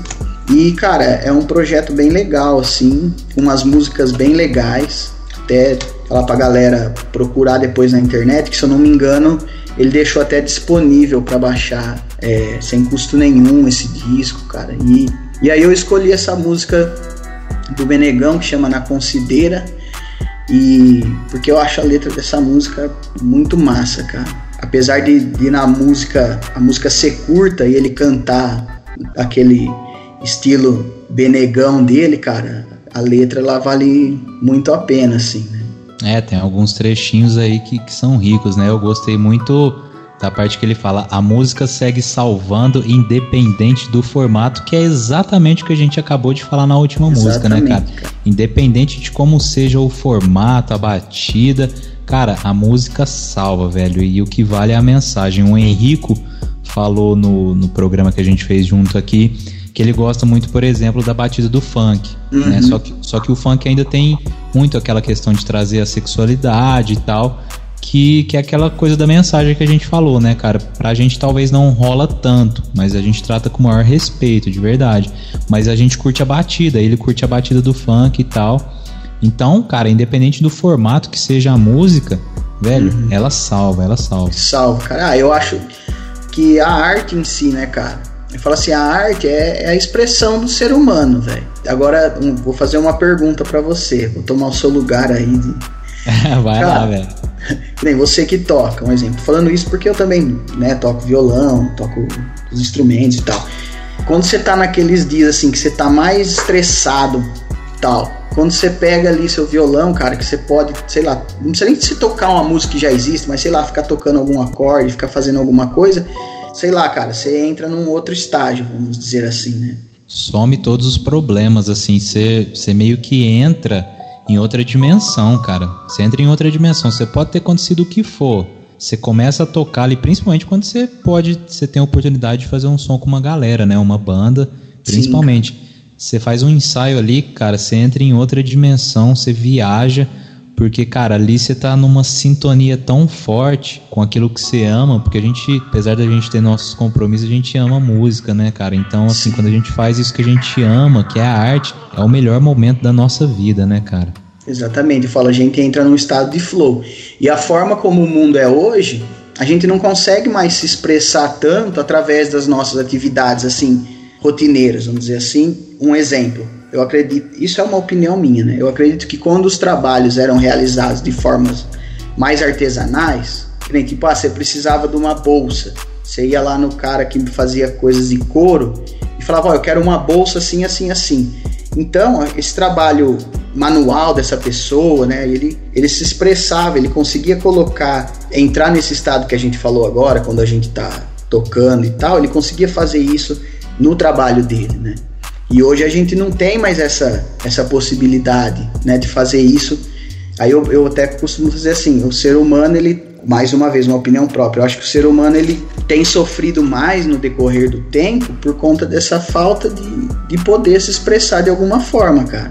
E cara, é um projeto bem legal assim, com umas músicas bem legais. Até falar pra galera procurar depois na internet, que se eu não me engano, ele deixou até disponível para baixar é, sem custo nenhum esse disco, cara. E, e aí eu escolhi essa música do Benegão que chama Na Considera e porque eu acho a letra dessa música muito massa, cara. Apesar de, de na música a música ser curta e ele cantar aquele estilo Benegão dele, cara, a letra ela vale muito a pena, assim. Né? É, tem alguns trechinhos aí que, que são ricos, né? Eu gostei muito da parte que ele fala: a música segue salvando independente do formato, que é exatamente o que a gente acabou de falar na última música, né, cara? Exatamente. Independente de como seja o formato, a batida, cara, a música salva, velho. E o que vale é a mensagem. O Henrico falou no, no programa que a gente fez junto aqui que ele gosta muito, por exemplo, da batida do funk. Né? Só, que, só que o funk ainda tem muito aquela questão de trazer a sexualidade e tal. Que, que é aquela coisa da mensagem que a gente falou, né, cara? Pra gente talvez não rola tanto, mas a gente trata com o maior respeito, de verdade. Mas a gente curte a batida, ele curte a batida do funk e tal. Então, cara, independente do formato que seja a música, velho, ela salva, ela salva. Salve, cara. Ah, eu acho que a arte em si, né, cara? Ele fala assim, a arte é, é a expressão do ser humano, velho. Agora, um, vou fazer uma pergunta para você. Vou tomar o seu lugar aí. De... Vai Cara, lá, velho. Nem você que toca, um exemplo. Falando isso porque eu também, né, toco violão, toco os instrumentos e tal. Quando você tá naqueles dias assim que você tá mais estressado, tal. Quando você pega ali seu violão, cara, que você pode, sei lá, não precisa nem se tocar uma música que já existe, mas sei lá, ficar tocando algum acorde, ficar fazendo alguma coisa, sei lá, cara, você entra num outro estágio, vamos dizer assim, né? Some todos os problemas, assim, você você meio que entra em outra dimensão, cara. Você entra em outra dimensão. Você pode ter acontecido o que for. Você começa a tocar ali, principalmente quando você pode, você tem a oportunidade de fazer um som com uma galera, né? Uma banda, principalmente. Você faz um ensaio ali, cara, você entra em outra dimensão, você viaja, porque, cara, ali você tá numa sintonia tão forte com aquilo que você ama, porque a gente, apesar da gente ter nossos compromissos, a gente ama música, né, cara? Então, assim, quando a gente faz isso que a gente ama, que é a arte, é o melhor momento da nossa vida, né, cara? Exatamente, fala, a gente entra num estado de flow. E a forma como o mundo é hoje, a gente não consegue mais se expressar tanto através das nossas atividades assim rotineiras, vamos dizer assim. Um exemplo, eu acredito, isso é uma opinião minha, né? Eu acredito que quando os trabalhos eram realizados de formas mais artesanais, nem tipo, ah, você precisava de uma bolsa. Você ia lá no cara que fazia coisas de couro e falava, ó, eu quero uma bolsa assim, assim, assim. Então, esse trabalho manual dessa pessoa, né, ele, ele se expressava, ele conseguia colocar, entrar nesse estado que a gente falou agora, quando a gente tá tocando e tal, ele conseguia fazer isso no trabalho dele, né. E hoje a gente não tem mais essa, essa possibilidade, né, de fazer isso. Aí eu, eu até costumo dizer assim, o ser humano, ele, mais uma vez, uma opinião própria, eu acho que o ser humano, ele tem sofrido mais no decorrer do tempo por conta dessa falta de, de poder se expressar de alguma forma, cara.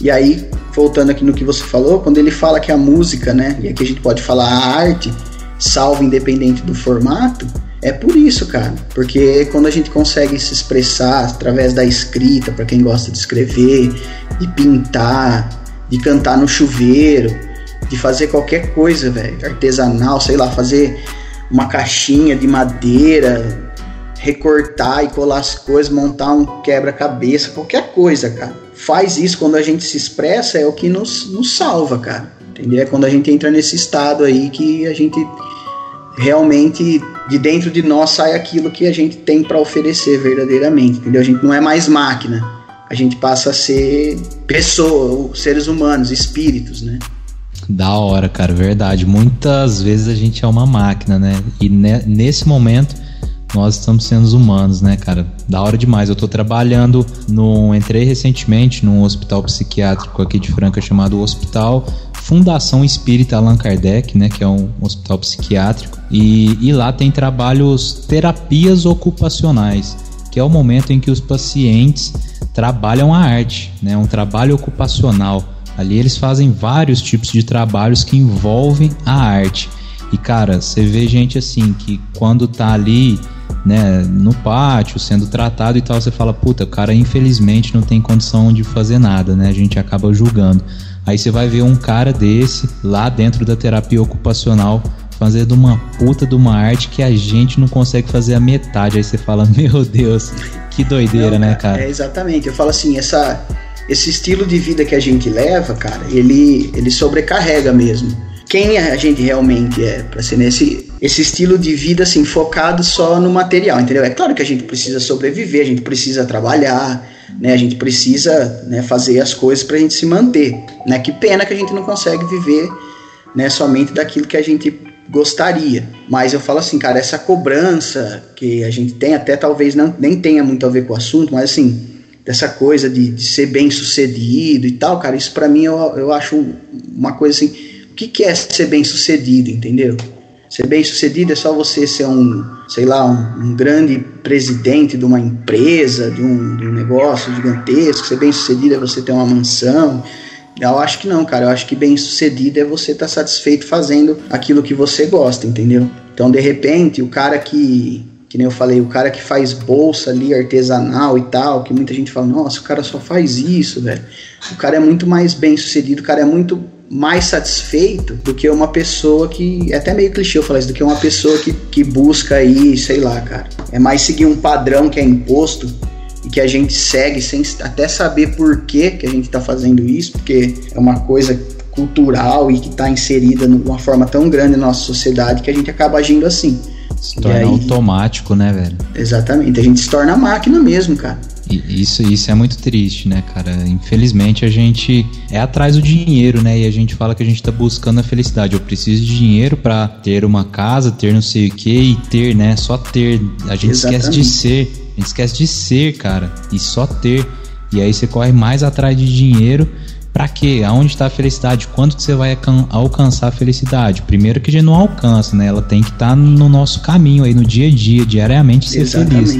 E aí, voltando aqui no que você falou, quando ele fala que a música, né, e aqui a gente pode falar a arte, salvo independente do formato, é por isso, cara. Porque quando a gente consegue se expressar através da escrita, para quem gosta de escrever, de pintar, de cantar no chuveiro, de fazer qualquer coisa, velho, artesanal, sei lá, fazer uma caixinha de madeira, recortar e colar as coisas, montar um quebra-cabeça, qualquer coisa, cara. Faz isso quando a gente se expressa, é o que nos, nos salva, cara. Entendeu? É quando a gente entra nesse estado aí que a gente realmente de dentro de nós sai aquilo que a gente tem para oferecer verdadeiramente, entendeu? A gente não é mais máquina, a gente passa a ser pessoa, seres humanos, espíritos, né? Da hora, cara, verdade. Muitas vezes a gente é uma máquina, né? E ne- nesse momento nós estamos sendo humanos, né, cara? Da hora demais. Eu tô trabalhando no. Entrei recentemente num hospital psiquiátrico aqui de Franca chamado Hospital Fundação Espírita Allan Kardec, né? Que é um hospital psiquiátrico. E, e lá tem trabalhos terapias ocupacionais, que é o momento em que os pacientes trabalham a arte, né? Um trabalho ocupacional. Ali eles fazem vários tipos de trabalhos que envolvem a arte. E cara, você vê gente assim que quando tá ali, né, no pátio, sendo tratado e tal, você fala, puta, o cara infelizmente não tem condição de fazer nada, né? A gente acaba julgando. Aí você vai ver um cara desse lá dentro da terapia ocupacional fazendo uma puta de uma arte que a gente não consegue fazer a metade. Aí você fala, meu Deus, que doideira, Não, né, cara? É, exatamente. Eu falo assim, essa, esse estilo de vida que a gente leva, cara, ele, ele sobrecarrega mesmo. Quem a gente realmente é, para ser nesse esse estilo de vida assim focado só no material, entendeu? É claro que a gente precisa sobreviver, a gente precisa trabalhar, né? A gente precisa né, fazer as coisas para a gente se manter, né? Que pena que a gente não consegue viver, né? Somente daquilo que a gente gostaria. Mas eu falo assim, cara, essa cobrança que a gente tem, até talvez não, nem tenha muito a ver com o assunto, mas assim, dessa coisa de, de ser bem sucedido e tal, cara, isso para mim eu, eu acho uma coisa assim. O que, que é ser bem sucedido, entendeu? Ser bem sucedido é só você ser um, sei lá, um, um grande presidente de uma empresa, de um, de um negócio gigantesco. Ser bem sucedido é você ter uma mansão. Eu acho que não, cara. Eu acho que bem sucedido é você estar satisfeito fazendo aquilo que você gosta, entendeu? Então, de repente, o cara que, que nem eu falei, o cara que faz bolsa ali artesanal e tal, que muita gente fala, nossa, o cara só faz isso, velho. O cara é muito mais bem sucedido, o cara é muito mais satisfeito do que uma pessoa que. É até meio clichê eu falar isso, do que uma pessoa que, que busca aí, sei lá, cara. é mais seguir um padrão que é imposto e que a gente segue sem até saber por que, que a gente está fazendo isso, porque é uma coisa cultural e que está inserida de uma forma tão grande na nossa sociedade que a gente acaba agindo assim. Se torna aí- automático, né, velho? Exatamente, a gente se torna máquina mesmo, cara. Isso, isso é muito triste, né, cara? Infelizmente a gente é atrás do dinheiro, né? E a gente fala que a gente tá buscando a felicidade. Eu preciso de dinheiro pra ter uma casa, ter não sei o que e ter, né? Só ter. A gente esquece de Exatamente. ser. A gente esquece de ser, cara. E só ter. E aí você corre mais atrás de dinheiro. Pra quê? Aonde tá a felicidade? Quando que você vai alcan- alcançar a felicidade? Primeiro que a gente não alcança, né? Ela tem que estar no nosso caminho aí, no dia a dia, diariamente ser feliz.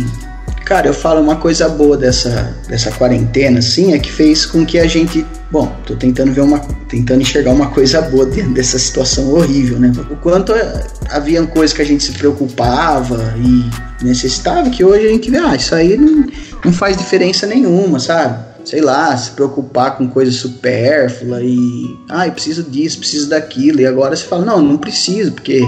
Cara, eu falo uma coisa boa dessa, dessa quarentena, assim, é que fez com que a gente. Bom, tô tentando ver uma. tentando enxergar uma coisa boa dentro dessa situação horrível, né? O quanto é, haviam coisas que a gente se preocupava e necessitava, que hoje a gente vê, ah, isso aí não, não faz diferença nenhuma, sabe? Sei lá, se preocupar com coisa supérflua e. Ah, eu preciso disso, preciso daquilo. E agora você fala, não, não preciso, porque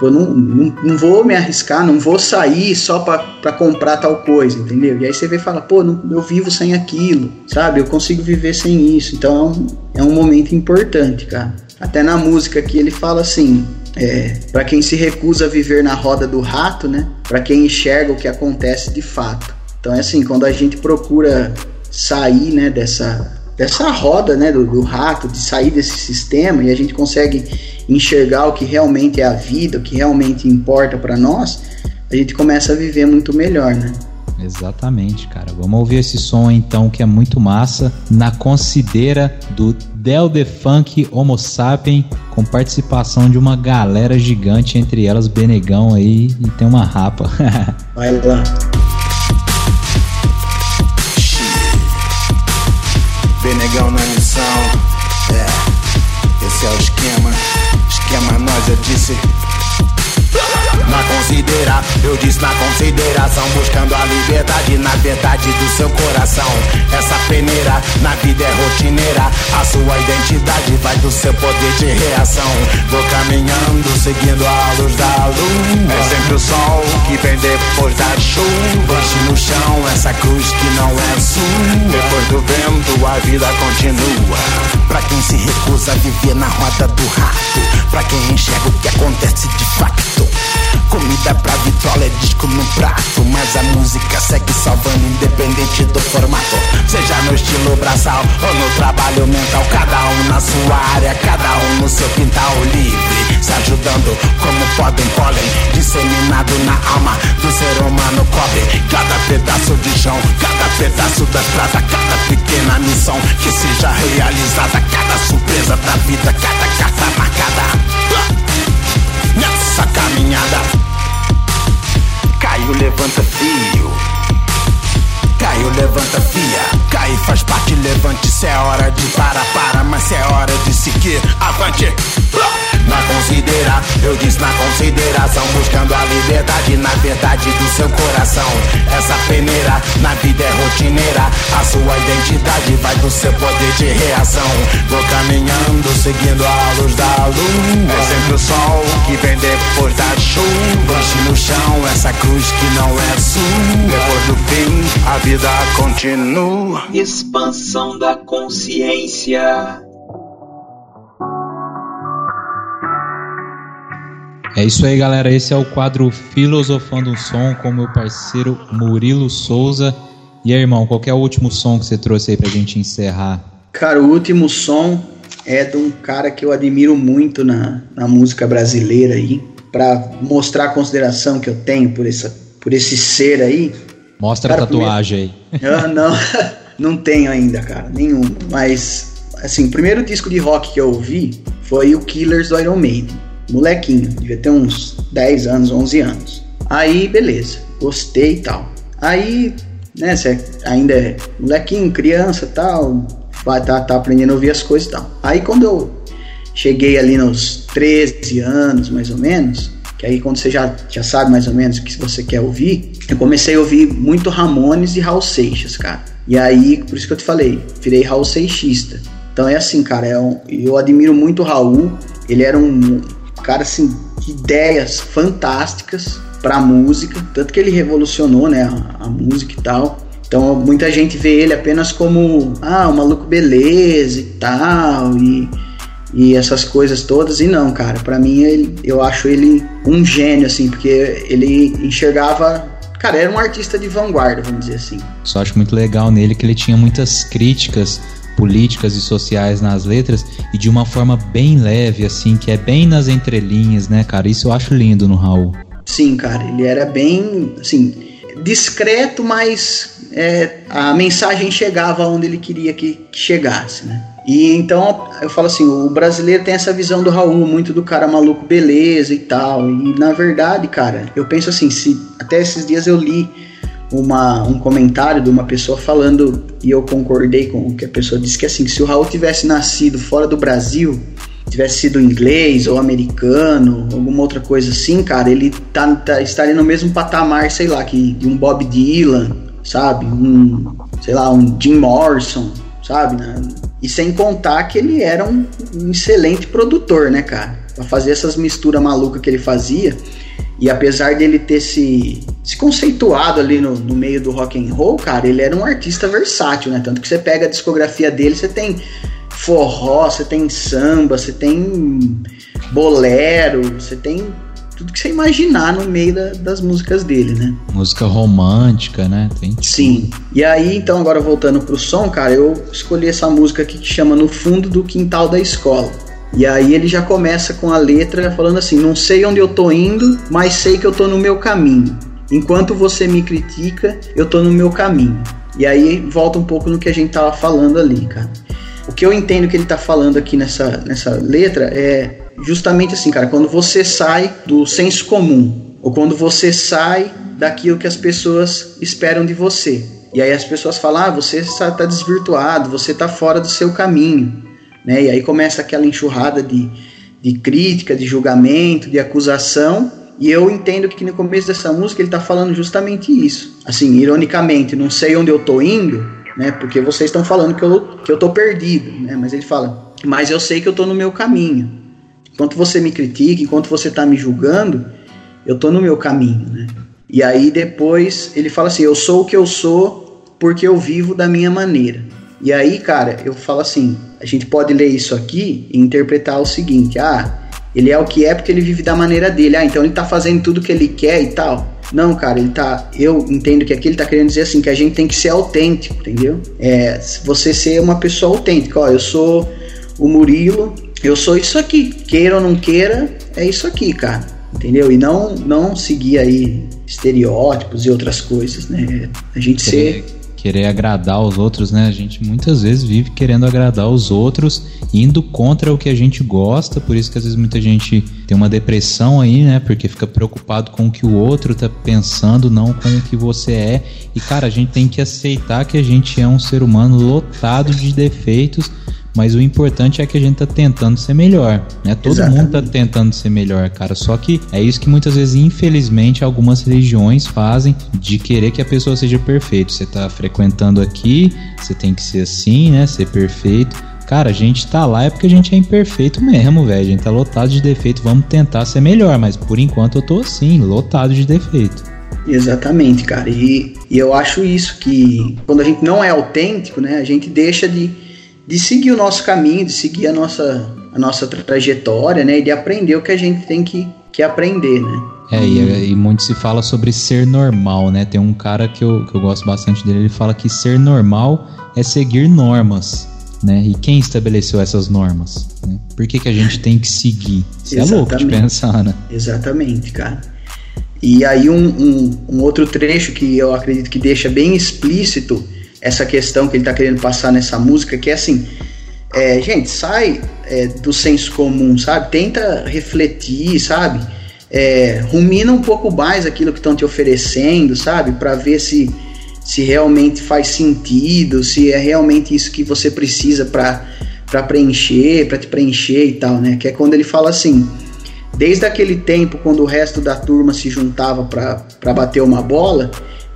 Eu não, não, não vou me arriscar, não vou sair só pra comprar tal coisa, entendeu? E aí você vê e fala, pô, não- eu vivo sem aquilo, sabe? Eu consigo viver sem isso. Então é um, é um momento importante, cara. Até na música aqui ele fala assim. É, para quem se recusa a viver na roda do rato, né? Para quem enxerga o que acontece de fato. Então é assim, quando a gente procura sair, né, dessa dessa roda, né, do, do rato, de sair desse sistema e a gente consegue enxergar o que realmente é a vida, o que realmente importa para nós, a gente começa a viver muito melhor, né? Exatamente, cara. Vamos ouvir esse som então que é muito massa. Na Considera do Del The Funk Homo Sapien, com participação de uma galera gigante, entre elas Benegão aí e tem uma rapa. Vai lá. Benegão na missão. É, esse é o esquema. Esquema nós, eu disse. Na considera, eu disse na consideração Buscando a liberdade na verdade do seu coração. Essa peneira na vida é rotineira A sua identidade vai do seu poder de reação. Vou caminhando, seguindo a luz da lua. É sempre o sol que vem depois da chuva. Deixe no chão essa cruz que não é sua. Depois do vento a vida continua. Pra quem se recusa a viver na roda do rato. Pra quem enxerga o que acontece de facto Comida pra vitrola é disco no prato Mas a música segue salvando independente do formato. Seja no estilo braçal ou no trabalho mental Cada um na sua área, cada um no seu quintal livre Se ajudando como podem, pólen Disseminado na alma do ser humano cobre Cada pedaço de chão, cada pedaço da estrada Cada pequena missão que seja realizada Cada surpresa da vida, cada carta marcada Nessa caminhada. Caiu, levanta fio. Caiu, levanta fia. Cai faz parte, levante. Se é hora de parar, para Mas se é hora de seguir, avante. Considera, eu disse na consideração Buscando a liberdade na verdade do seu coração. Essa peneira na vida é rotineira A sua identidade vai do seu poder de reação. Vou caminhando, seguindo a luz da lua. É sempre o sol que vem depois da chuva. Deixe no chão essa cruz que não é sua. Depois do fim, a vida continua. Expansão da consciência. É isso aí, galera. Esse é o quadro Filosofando um Som com meu parceiro Murilo Souza. E aí, irmão, qual é o último som que você trouxe aí pra gente encerrar? Cara, o último som é de um cara que eu admiro muito na, na música brasileira aí, Pra mostrar a consideração que eu tenho por, essa, por esse ser aí. Mostra Cara, a tatuagem aí. Ah, não, não tenho ainda, cara, nenhum. Mas, assim, o primeiro disco de rock que eu ouvi foi o Killers do Iron Maiden. Molequinho, devia ter uns 10 anos, 11 anos. Aí, beleza, gostei e tal. Aí, né, você ainda é molequinho, criança tal, vai tá, tá aprendendo a ouvir as coisas e tal. Aí, quando eu cheguei ali nos 13 anos, mais ou menos, que aí quando você já, já sabe mais ou menos o que você quer ouvir, eu comecei a ouvir muito Ramones e Raul Seixas, cara. E aí, por isso que eu te falei, virei Raul Seixista. Então é assim, cara, é um- eu admiro muito o Raul, ele era um cara assim, de ideias fantásticas, pra música, tanto que ele revolucionou, né, a, a música e tal. Então muita gente vê ele apenas como ah, o maluco beleza e tal e, e essas coisas todas e não, cara, para mim ele, eu acho ele um gênio assim, porque ele enxergava Cara, era um artista de vanguarda, vamos dizer assim. Só acho muito legal nele que ele tinha muitas críticas políticas e sociais nas letras e de uma forma bem leve, assim, que é bem nas entrelinhas, né, cara? Isso eu acho lindo no Raul. Sim, cara, ele era bem, assim, discreto, mas é, a mensagem chegava onde ele queria que, que chegasse, né? E então eu falo assim, o brasileiro tem essa visão do Raul, muito do cara maluco beleza e tal. E na verdade, cara, eu penso assim, se até esses dias eu li uma, um comentário de uma pessoa falando, e eu concordei com o que a pessoa disse, que assim, se o Raul tivesse nascido fora do Brasil, tivesse sido inglês ou americano, alguma outra coisa assim, cara, ele tá, tá, estaria no mesmo patamar, sei lá, que de um Bob Dylan, sabe? Um, sei lá, um Jim Morrison, sabe? Né? E sem contar que ele era um, um excelente produtor, né, cara? Pra fazer essas misturas malucas que ele fazia. E apesar dele ter se, se conceituado ali no, no meio do rock and roll, cara, ele era um artista versátil, né? Tanto que você pega a discografia dele, você tem forró, você tem samba, você tem bolero, você tem tudo que você imaginar no meio da, das músicas dele, né? Música romântica, né? Tem Sim. E aí, então, agora voltando pro som, cara, eu escolhi essa música aqui que chama No Fundo do Quintal da Escola. E aí ele já começa com a letra falando assim: Não sei onde eu tô indo, mas sei que eu tô no meu caminho. Enquanto você me critica, eu tô no meu caminho. E aí volta um pouco no que a gente tava falando ali, cara. O que eu entendo que ele tá falando aqui nessa, nessa letra é justamente assim, cara, quando você sai do senso comum, ou quando você sai daquilo que as pessoas esperam de você. E aí as pessoas falam: ah, você está desvirtuado, você está fora do seu caminho. Né? E aí começa aquela enxurrada de, de crítica, de julgamento, de acusação. E eu entendo que no começo dessa música ele está falando justamente isso. Assim, ironicamente, não sei onde eu estou indo, né? Porque vocês estão falando que eu, que eu tô perdido, né? Mas ele fala, mas eu sei que eu estou no meu caminho. Enquanto você me critica, enquanto você está me julgando, eu estou no meu caminho, né? E aí depois ele fala assim: eu sou o que eu sou porque eu vivo da minha maneira. E aí, cara, eu falo assim: a gente pode ler isso aqui e interpretar o seguinte: ah, ele é o que é porque ele vive da maneira dele. Ah, então ele tá fazendo tudo que ele quer e tal. Não, cara, ele tá. Eu entendo que aqui ele tá querendo dizer assim: que a gente tem que ser autêntico, entendeu? É, você ser uma pessoa autêntica. Ó, eu sou o Murilo, eu sou isso aqui. Queira ou não queira, é isso aqui, cara. Entendeu? E não, não seguir aí estereótipos e outras coisas, né? A gente ser. Querer agradar os outros, né? A gente muitas vezes vive querendo agradar os outros, indo contra o que a gente gosta, por isso que às vezes muita gente tem uma depressão aí, né? Porque fica preocupado com o que o outro tá pensando, não com o que você é. E cara, a gente tem que aceitar que a gente é um ser humano lotado de defeitos mas o importante é que a gente tá tentando ser melhor, né? Todo Exatamente. mundo tá tentando ser melhor, cara. Só que é isso que muitas vezes, infelizmente, algumas religiões fazem de querer que a pessoa seja perfeita. Você tá frequentando aqui, você tem que ser assim, né? Ser perfeito. Cara, a gente tá lá é porque a gente é imperfeito mesmo, velho. A gente tá lotado de defeito. Vamos tentar ser melhor, mas por enquanto eu tô assim, lotado de defeito. Exatamente, cara. E, e eu acho isso que quando a gente não é autêntico, né? A gente deixa de de seguir o nosso caminho, de seguir a nossa, a nossa trajetória, né? E de aprender o que a gente tem que, que aprender, né? É, e, e, muito se fala sobre ser normal, né? Tem um cara que eu, que eu gosto bastante dele, ele fala que ser normal é seguir normas, né? E quem estabeleceu essas normas? Né? Por que, que a gente tem que seguir? Isso é louco de pensar, né? Exatamente, cara. E aí um, um, um outro trecho que eu acredito que deixa bem explícito essa questão que ele está querendo passar nessa música, que é assim, é, gente, sai é, do senso comum, sabe? Tenta refletir, sabe? É, rumina um pouco mais aquilo que estão te oferecendo, sabe? Para ver se, se realmente faz sentido, se é realmente isso que você precisa para preencher, para te preencher e tal, né? Que é quando ele fala assim. Desde aquele tempo, quando o resto da turma se juntava para bater uma bola,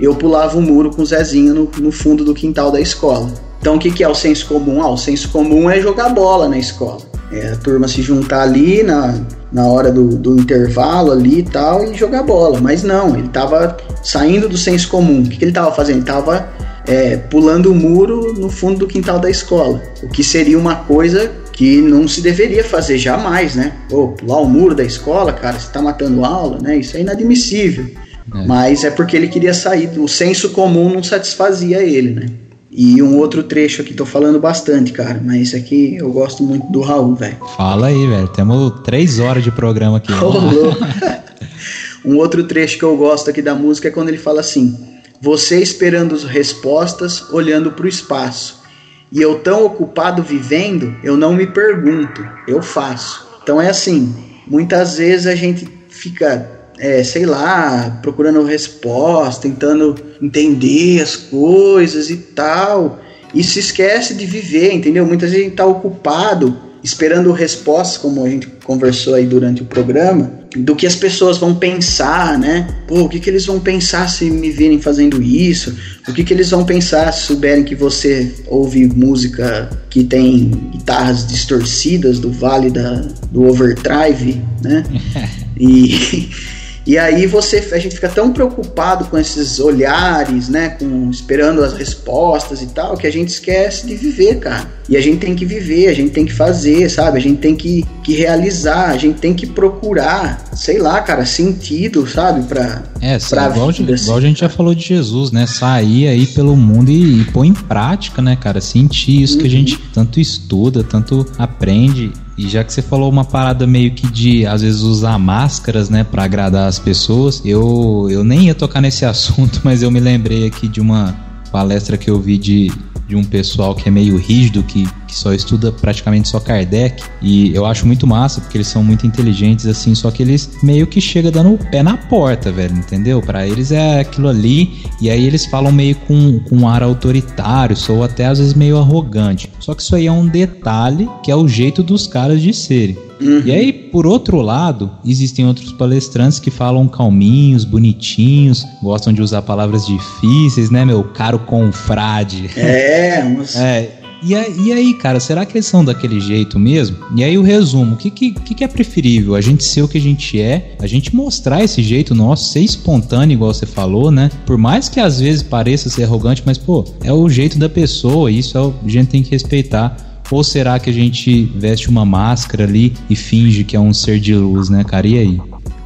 eu pulava o muro com o Zezinho no, no fundo do quintal da escola. Então o que, que é o senso comum? Ah, o senso comum é jogar bola na escola. É a turma se juntar ali na, na hora do, do intervalo ali e tal e jogar bola. Mas não, ele tava saindo do senso comum. O que, que ele tava fazendo? Ele tava é, pulando o muro no fundo do quintal da escola. O que seria uma coisa que não se deveria fazer jamais, né? Pô, pular o muro da escola, cara, você tá matando aula, né? Isso é inadmissível. É. Mas é porque ele queria sair, o senso comum não satisfazia ele, né? E um outro trecho aqui, tô falando bastante, cara, mas esse aqui eu gosto muito do Raul, velho. Fala aí, velho. Temos três horas de programa aqui. Um outro trecho que eu gosto aqui da música é quando ele fala assim: Você esperando as respostas, olhando pro espaço. E eu tão ocupado vivendo, eu não me pergunto, eu faço. Então é assim, muitas vezes a gente fica, é, sei lá, procurando resposta, tentando entender as coisas e tal, e se esquece de viver, entendeu? Muitas vezes a gente tá ocupado esperando respostas, como a gente conversou aí durante o programa, do que as pessoas vão pensar, né? Pô, o que, que eles vão pensar se me virem fazendo isso? O que, que eles vão pensar se souberem que você ouve música que tem guitarras distorcidas do Vale da, do Overdrive, né? E, e aí você a gente fica tão preocupado com esses olhares, né, com esperando as respostas e tal, que a gente esquece de viver, cara. E a gente tem que viver, a gente tem que fazer, sabe? A gente tem que, que realizar, a gente tem que procurar, sei lá, cara, sentido, sabe, pra, É, sim, pra igual, vida, igual a assim, gente já falou de Jesus, né? Sair aí pelo mundo e, e pôr em prática, né, cara? Sentir isso que a gente tanto estuda, tanto aprende. E já que você falou uma parada meio que de, às vezes, usar máscaras, né, pra agradar as pessoas, eu, eu nem ia tocar nesse assunto, mas eu me lembrei aqui de uma palestra que eu vi de, de um pessoal que é meio rígido, que, que só estuda praticamente só Kardec. E eu acho muito massa, porque eles são muito inteligentes, assim, só que eles meio que chegam dando o pé na porta, velho, entendeu? Pra eles é aquilo ali, e aí eles falam meio com, com um ar autoritário, ou até às vezes meio arrogante. Só que isso aí é um detalhe que é o jeito dos caras de serem. E aí, por outro lado, existem outros palestrantes que falam calminhos, bonitinhos, gostam de usar palavras difíceis, né, meu caro confrade? É, uns- É. E aí, cara, será que eles são daquele jeito mesmo? E aí o resumo, o que, que, que que é preferível? A gente ser o que a gente é, a gente mostrar esse jeito nosso, ser espontâneo, igual você falou, né? Por mais que às vezes pareça ser arrogante, mas, pô, é o jeito da pessoa, isso é o, a gente tem que respeitar. Ou será que a gente veste uma máscara ali e finge que é um ser de luz, né, cara? E aí?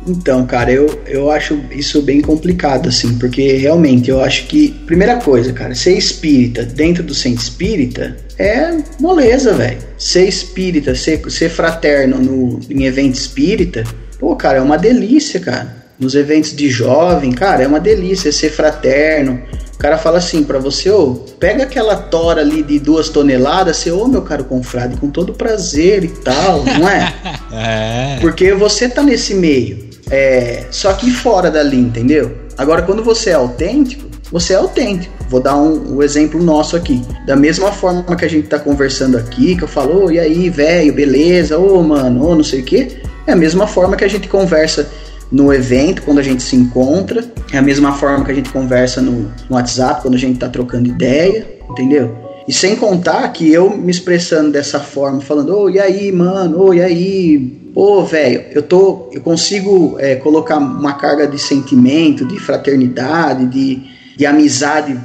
Então, cara, eu, eu acho isso bem complicado, assim, porque realmente eu acho que, primeira coisa, cara, ser espírita dentro do centro espírita é moleza, velho. Ser espírita, ser, ser fraterno no, em evento espírita, pô, cara, é uma delícia, cara. Nos eventos de jovem, cara, é uma delícia ser fraterno. O cara fala assim pra você, ô, pega aquela tora ali de duas toneladas, você, ô, meu caro confrade, com todo prazer e tal, não é? É. Porque você tá nesse meio. É, só que fora dali, entendeu? Agora, quando você é autêntico, você é autêntico. Vou dar um, um exemplo nosso aqui. Da mesma forma que a gente tá conversando aqui, que eu falo, ô, e aí, velho, beleza? Ô, mano, ô, não sei o quê. É a mesma forma que a gente conversa no evento, quando a gente se encontra. É a mesma forma que a gente conversa no, no WhatsApp, quando a gente tá trocando ideia, entendeu? E sem contar que eu me expressando dessa forma, falando, ô, e aí, mano, ô, e aí, pô, velho, eu tô. Eu consigo é, colocar uma carga de sentimento, de fraternidade, de, de amizade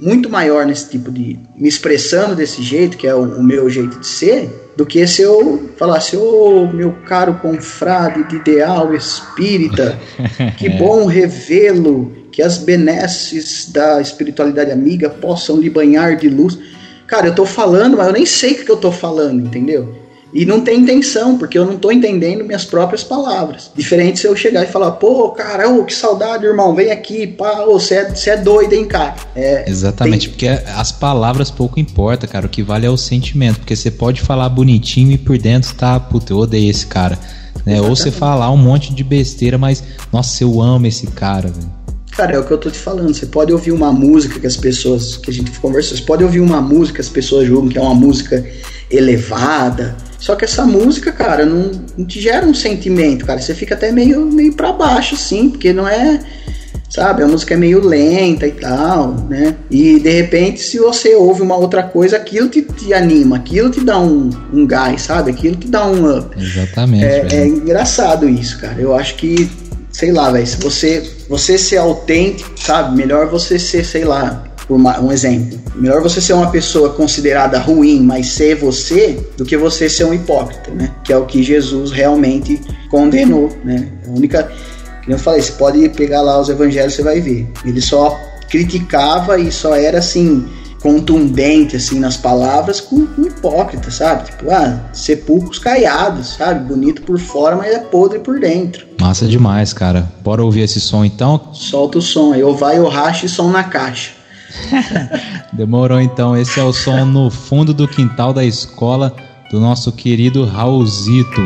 muito maior nesse tipo de. me expressando desse jeito, que é o, o meu jeito de ser, do que se eu falasse, ô meu caro confrade de ideal espírita, que bom revê-lo, que as benesses da espiritualidade amiga possam lhe banhar de luz. Cara, eu tô falando, mas eu nem sei o que eu tô falando, entendeu? E não tem intenção, porque eu não tô entendendo minhas próprias palavras. Diferente se eu chegar e falar, pô, cara, ô, que saudade, irmão, vem aqui, pá, você é, é doido, hein, cara? É, Exatamente, porque as palavras pouco importa, cara. O que vale é o sentimento. Porque você pode falar bonitinho e por dentro tá, puta, eu odeio esse cara. Né? Ou você falar um monte de besteira, mas, nossa, eu amo esse cara, velho. Cara, é o que eu tô te falando. Você pode ouvir uma música que as pessoas, que a gente conversou, você pode ouvir uma música que as pessoas julgam que é uma música elevada. Só que essa música, cara, não, não te gera um sentimento, cara. Você fica até meio, meio pra baixo, assim, porque não é. sabe? A música é meio lenta e tal, né? E de repente, se você ouve uma outra coisa, aquilo te, te anima, aquilo te dá um, um gás, sabe? Aquilo te dá um up. Exatamente. É, é engraçado isso, cara. Eu acho que, sei lá, velho, se você, você ser autêntico, sabe? Melhor você ser, sei lá, uma- um exemplo. Melhor você ser uma pessoa considerada ruim, mas ser você, do que você ser um hipócrita, né? Que é o que Jesus realmente condenou, né? A única. Como eu falei, você pode pegar lá os evangelhos, você vai ver. Ele só criticava e só era assim contundente assim nas palavras com, com hipócrita, sabe? Tipo, ah, sepulcros caiados, sabe? Bonito por fora, mas é podre por dentro. Massa demais, cara. Bora ouvir esse som então? Solta o som aí, ou vai ou racha e som na caixa. Demorou então. Esse é o som no fundo do quintal da escola do nosso querido Raulzito.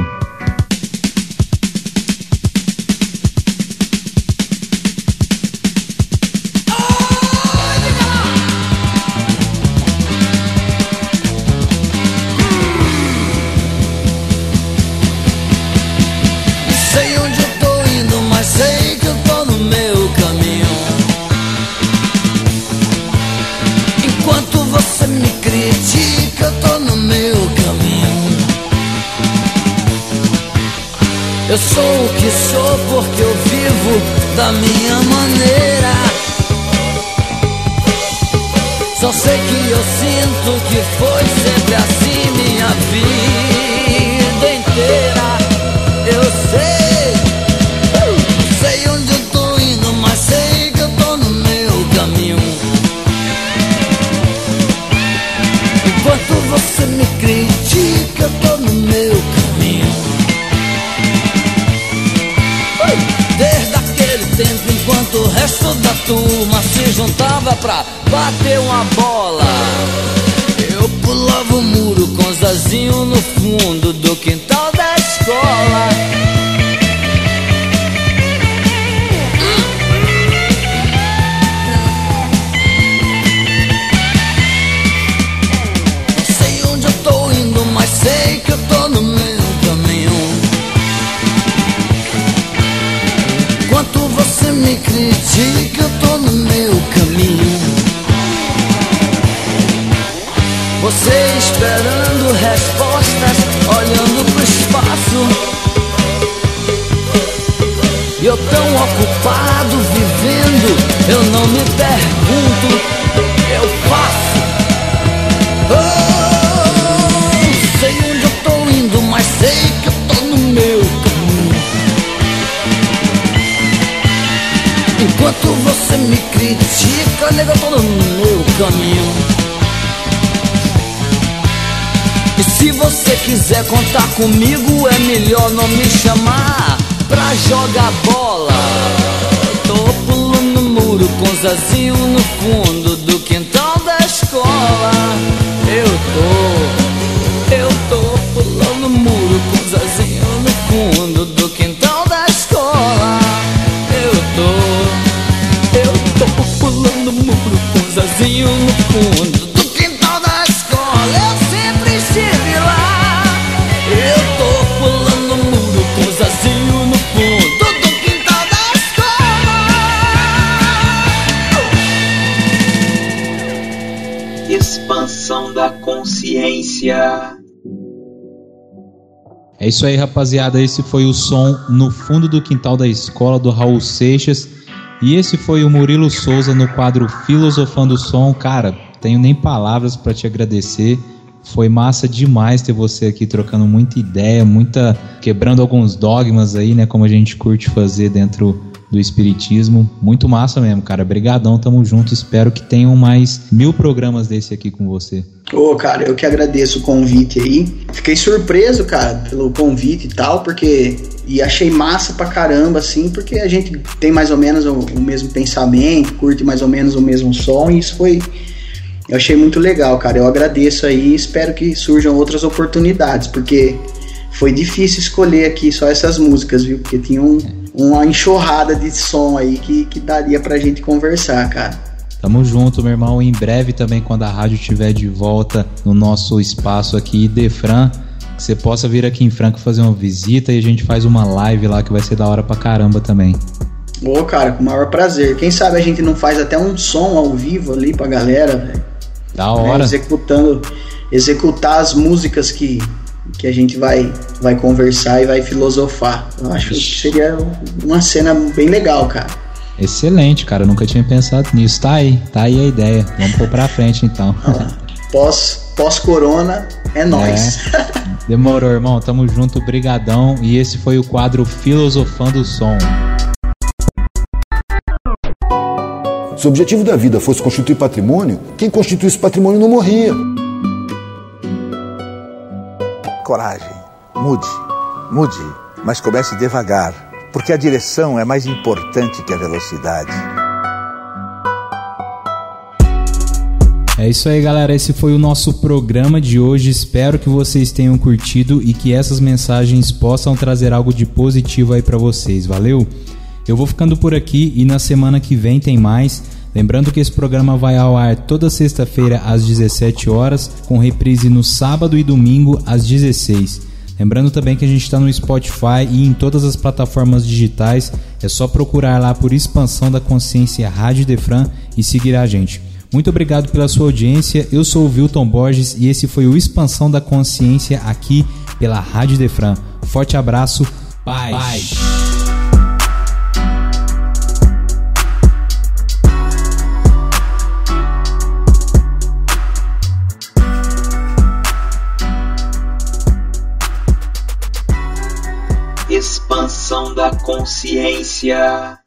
Comigo, é melhor não me chamar pra jogar bola. Tô pulando muro com Zazinho no fundo É isso aí, rapaziada. Esse foi o som no fundo do quintal da escola do Raul Seixas. E esse foi o Murilo Souza no quadro Filosofando o Som. Cara, tenho nem palavras para te agradecer. Foi massa demais ter você aqui trocando muita ideia, muita quebrando alguns dogmas aí, né, como a gente curte fazer dentro do espiritismo. Muito massa mesmo, cara. Brigadão, tamo junto. Espero que tenham mais mil programas desse aqui com você. Ô, cara, eu que agradeço o convite aí. Fiquei surpreso, cara, pelo convite e tal, porque. E achei massa pra caramba, assim, porque a gente tem mais ou menos o, o mesmo pensamento, curte mais ou menos o mesmo som, e isso foi. Eu achei muito legal, cara. Eu agradeço aí e espero que surjam outras oportunidades, porque foi difícil escolher aqui só essas músicas, viu? Porque tinha um, uma enxurrada de som aí que, que daria pra gente conversar, cara. Tamo junto, meu irmão. Em breve também, quando a rádio estiver de volta no nosso espaço aqui, Defran, que você possa vir aqui em Franca fazer uma visita e a gente faz uma live lá que vai ser da hora pra caramba também. Ô, cara, com o maior prazer. Quem sabe a gente não faz até um som ao vivo ali pra galera, velho. Da hora. Né, executando, executar as músicas que, que a gente vai, vai conversar e vai filosofar. Eu acho que seria uma cena bem legal, cara. Excelente, cara. Eu nunca tinha pensado nisso. Tá aí, tá aí a ideia. Vamos pôr pra frente então. pós, pós-corona é nós. É. Demorou, irmão. Tamo junto, brigadão. E esse foi o quadro Filosofando o Som. Se o objetivo da vida fosse constituir patrimônio, quem constituísse patrimônio não morria. Coragem. Mude. Mude. Mas comece devagar. Porque a direção é mais importante que a velocidade. É isso aí, galera. Esse foi o nosso programa de hoje. Espero que vocês tenham curtido e que essas mensagens possam trazer algo de positivo aí para vocês. Valeu? Eu vou ficando por aqui e na semana que vem tem mais. Lembrando que esse programa vai ao ar toda sexta-feira às 17 horas, com reprise no sábado e domingo às 16. Lembrando também que a gente está no Spotify e em todas as plataformas digitais. É só procurar lá por Expansão da Consciência Rádio Defran e seguir a gente. Muito obrigado pela sua audiência. Eu sou o Wilton Borges e esse foi o Expansão da Consciência aqui pela Rádio Defran. Forte abraço. Paz. Paz. Consciência.